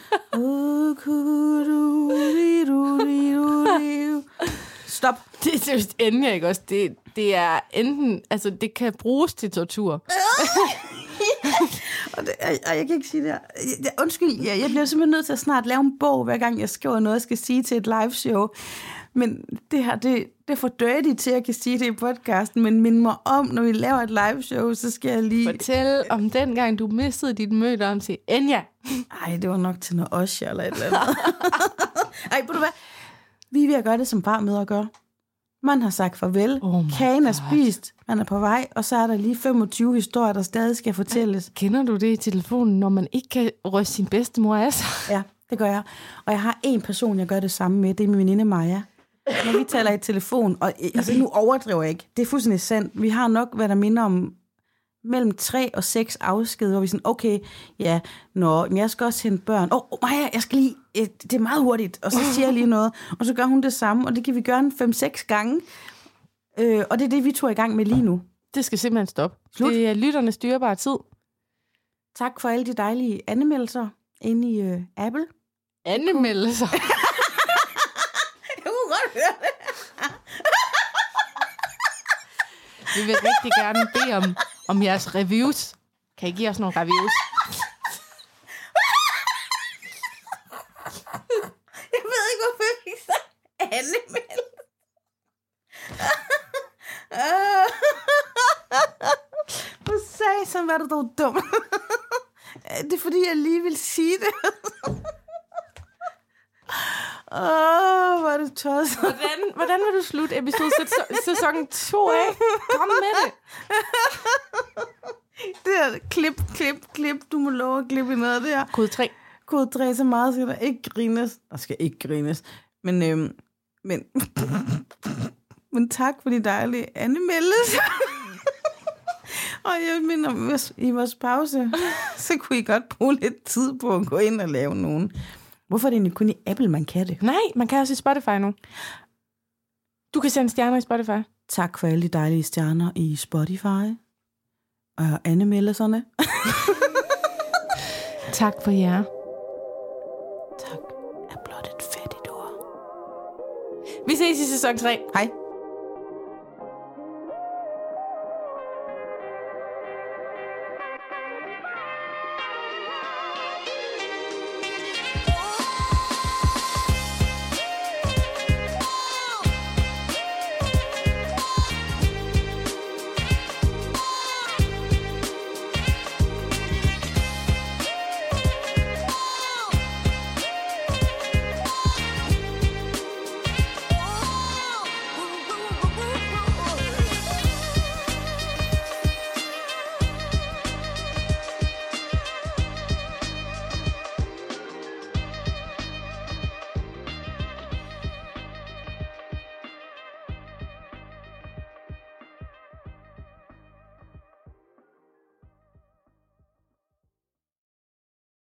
(laughs) Stop. Det er seriøst Enya, ikke også? Det, det er enten, altså det kan bruges til tortur. (laughs) Og det, ej, jeg kan ikke sige det her. Jeg, jeg, undskyld, jeg, jeg bliver simpelthen nødt til at snart lave en bog, hver gang jeg skriver noget, jeg skal sige til et live show. Men det her, det, det er for dirty til, at jeg kan sige det i podcasten. Men mind mig om, når vi laver et live show, så skal jeg lige... Fortæl om den gang, du mistede dit møde om til Enya. Ej, det var nok til noget Osher eller et eller andet. (laughs) Ej, ved du hvad? Vi er ved at gøre det, som far med at gøre. Man har sagt farvel, Oh kagen er spist, man er på vej, og så er der lige 25 historier, der stadig skal fortælles. Kender du det i telefonen, når man ikke kan ryste sin bedstemor af sig? Ja, det gør jeg. Og jeg har en person, jeg gør det samme med. Det er min veninde Maja. Når vi taler i telefon, og altså, nu overdriver jeg ikke. Det er fuldstændig sandt. Vi har nok, hvad der minder om mellem tre og seks afsked, hvor vi sådan, okay, ja, nå, men jeg skal også hente børn. Åh, oh, Maja, jeg skal lige, øh, det er meget hurtigt. Og så siger jeg lige noget, og så gør hun det samme, og det kan vi gøre en fem-seks gange. Øh, og det er det, vi to er i gang med lige nu. Det skal simpelthen stoppe. Slut. Det er lytternes dyrebare tid. Tak for alle de dejlige anmeldelser inde i øh, Apple. Anmeldelser. (laughs) Jeg kunne godt høre det. Vi vil rigtig gerne bede om, om jeres reviews. Kan I give os nogle reviews? Jeg ved ikke, hvorfor jeg fik sagt anmeld. Hvor sagde som var du dog dum. det er fordi, jeg lige vil sige det. Åh, oh, hvor er du tosset. Hvordan, hvordan vil du slutte episode sæson, sæson 2 af? Kom med det. (laughs) Det her, klip, klip, klip. Du må love at klippe i noget af det her. Kode 3. Kode 3 så meget skal der ikke grines. Der skal ikke grines. Men, øhm, men, (laughs) men tak for de dejlige anmeldelser. (laughs) Og jeg mener, hvis i vores pause, så kunne I godt bruge lidt tid på at gå ind og lave nogen. Hvorfor er det egentlig kun i Apple, man kan det? Nej, man kan også i Spotify nu. Du kan sende stjerner i Spotify. Tak for alle de dejlige stjerner i Spotify. Og anmeldelserne. (laughs) Tak for jer. Tak er blot et fattigt ord. Vi ses i sæson 3. Hej.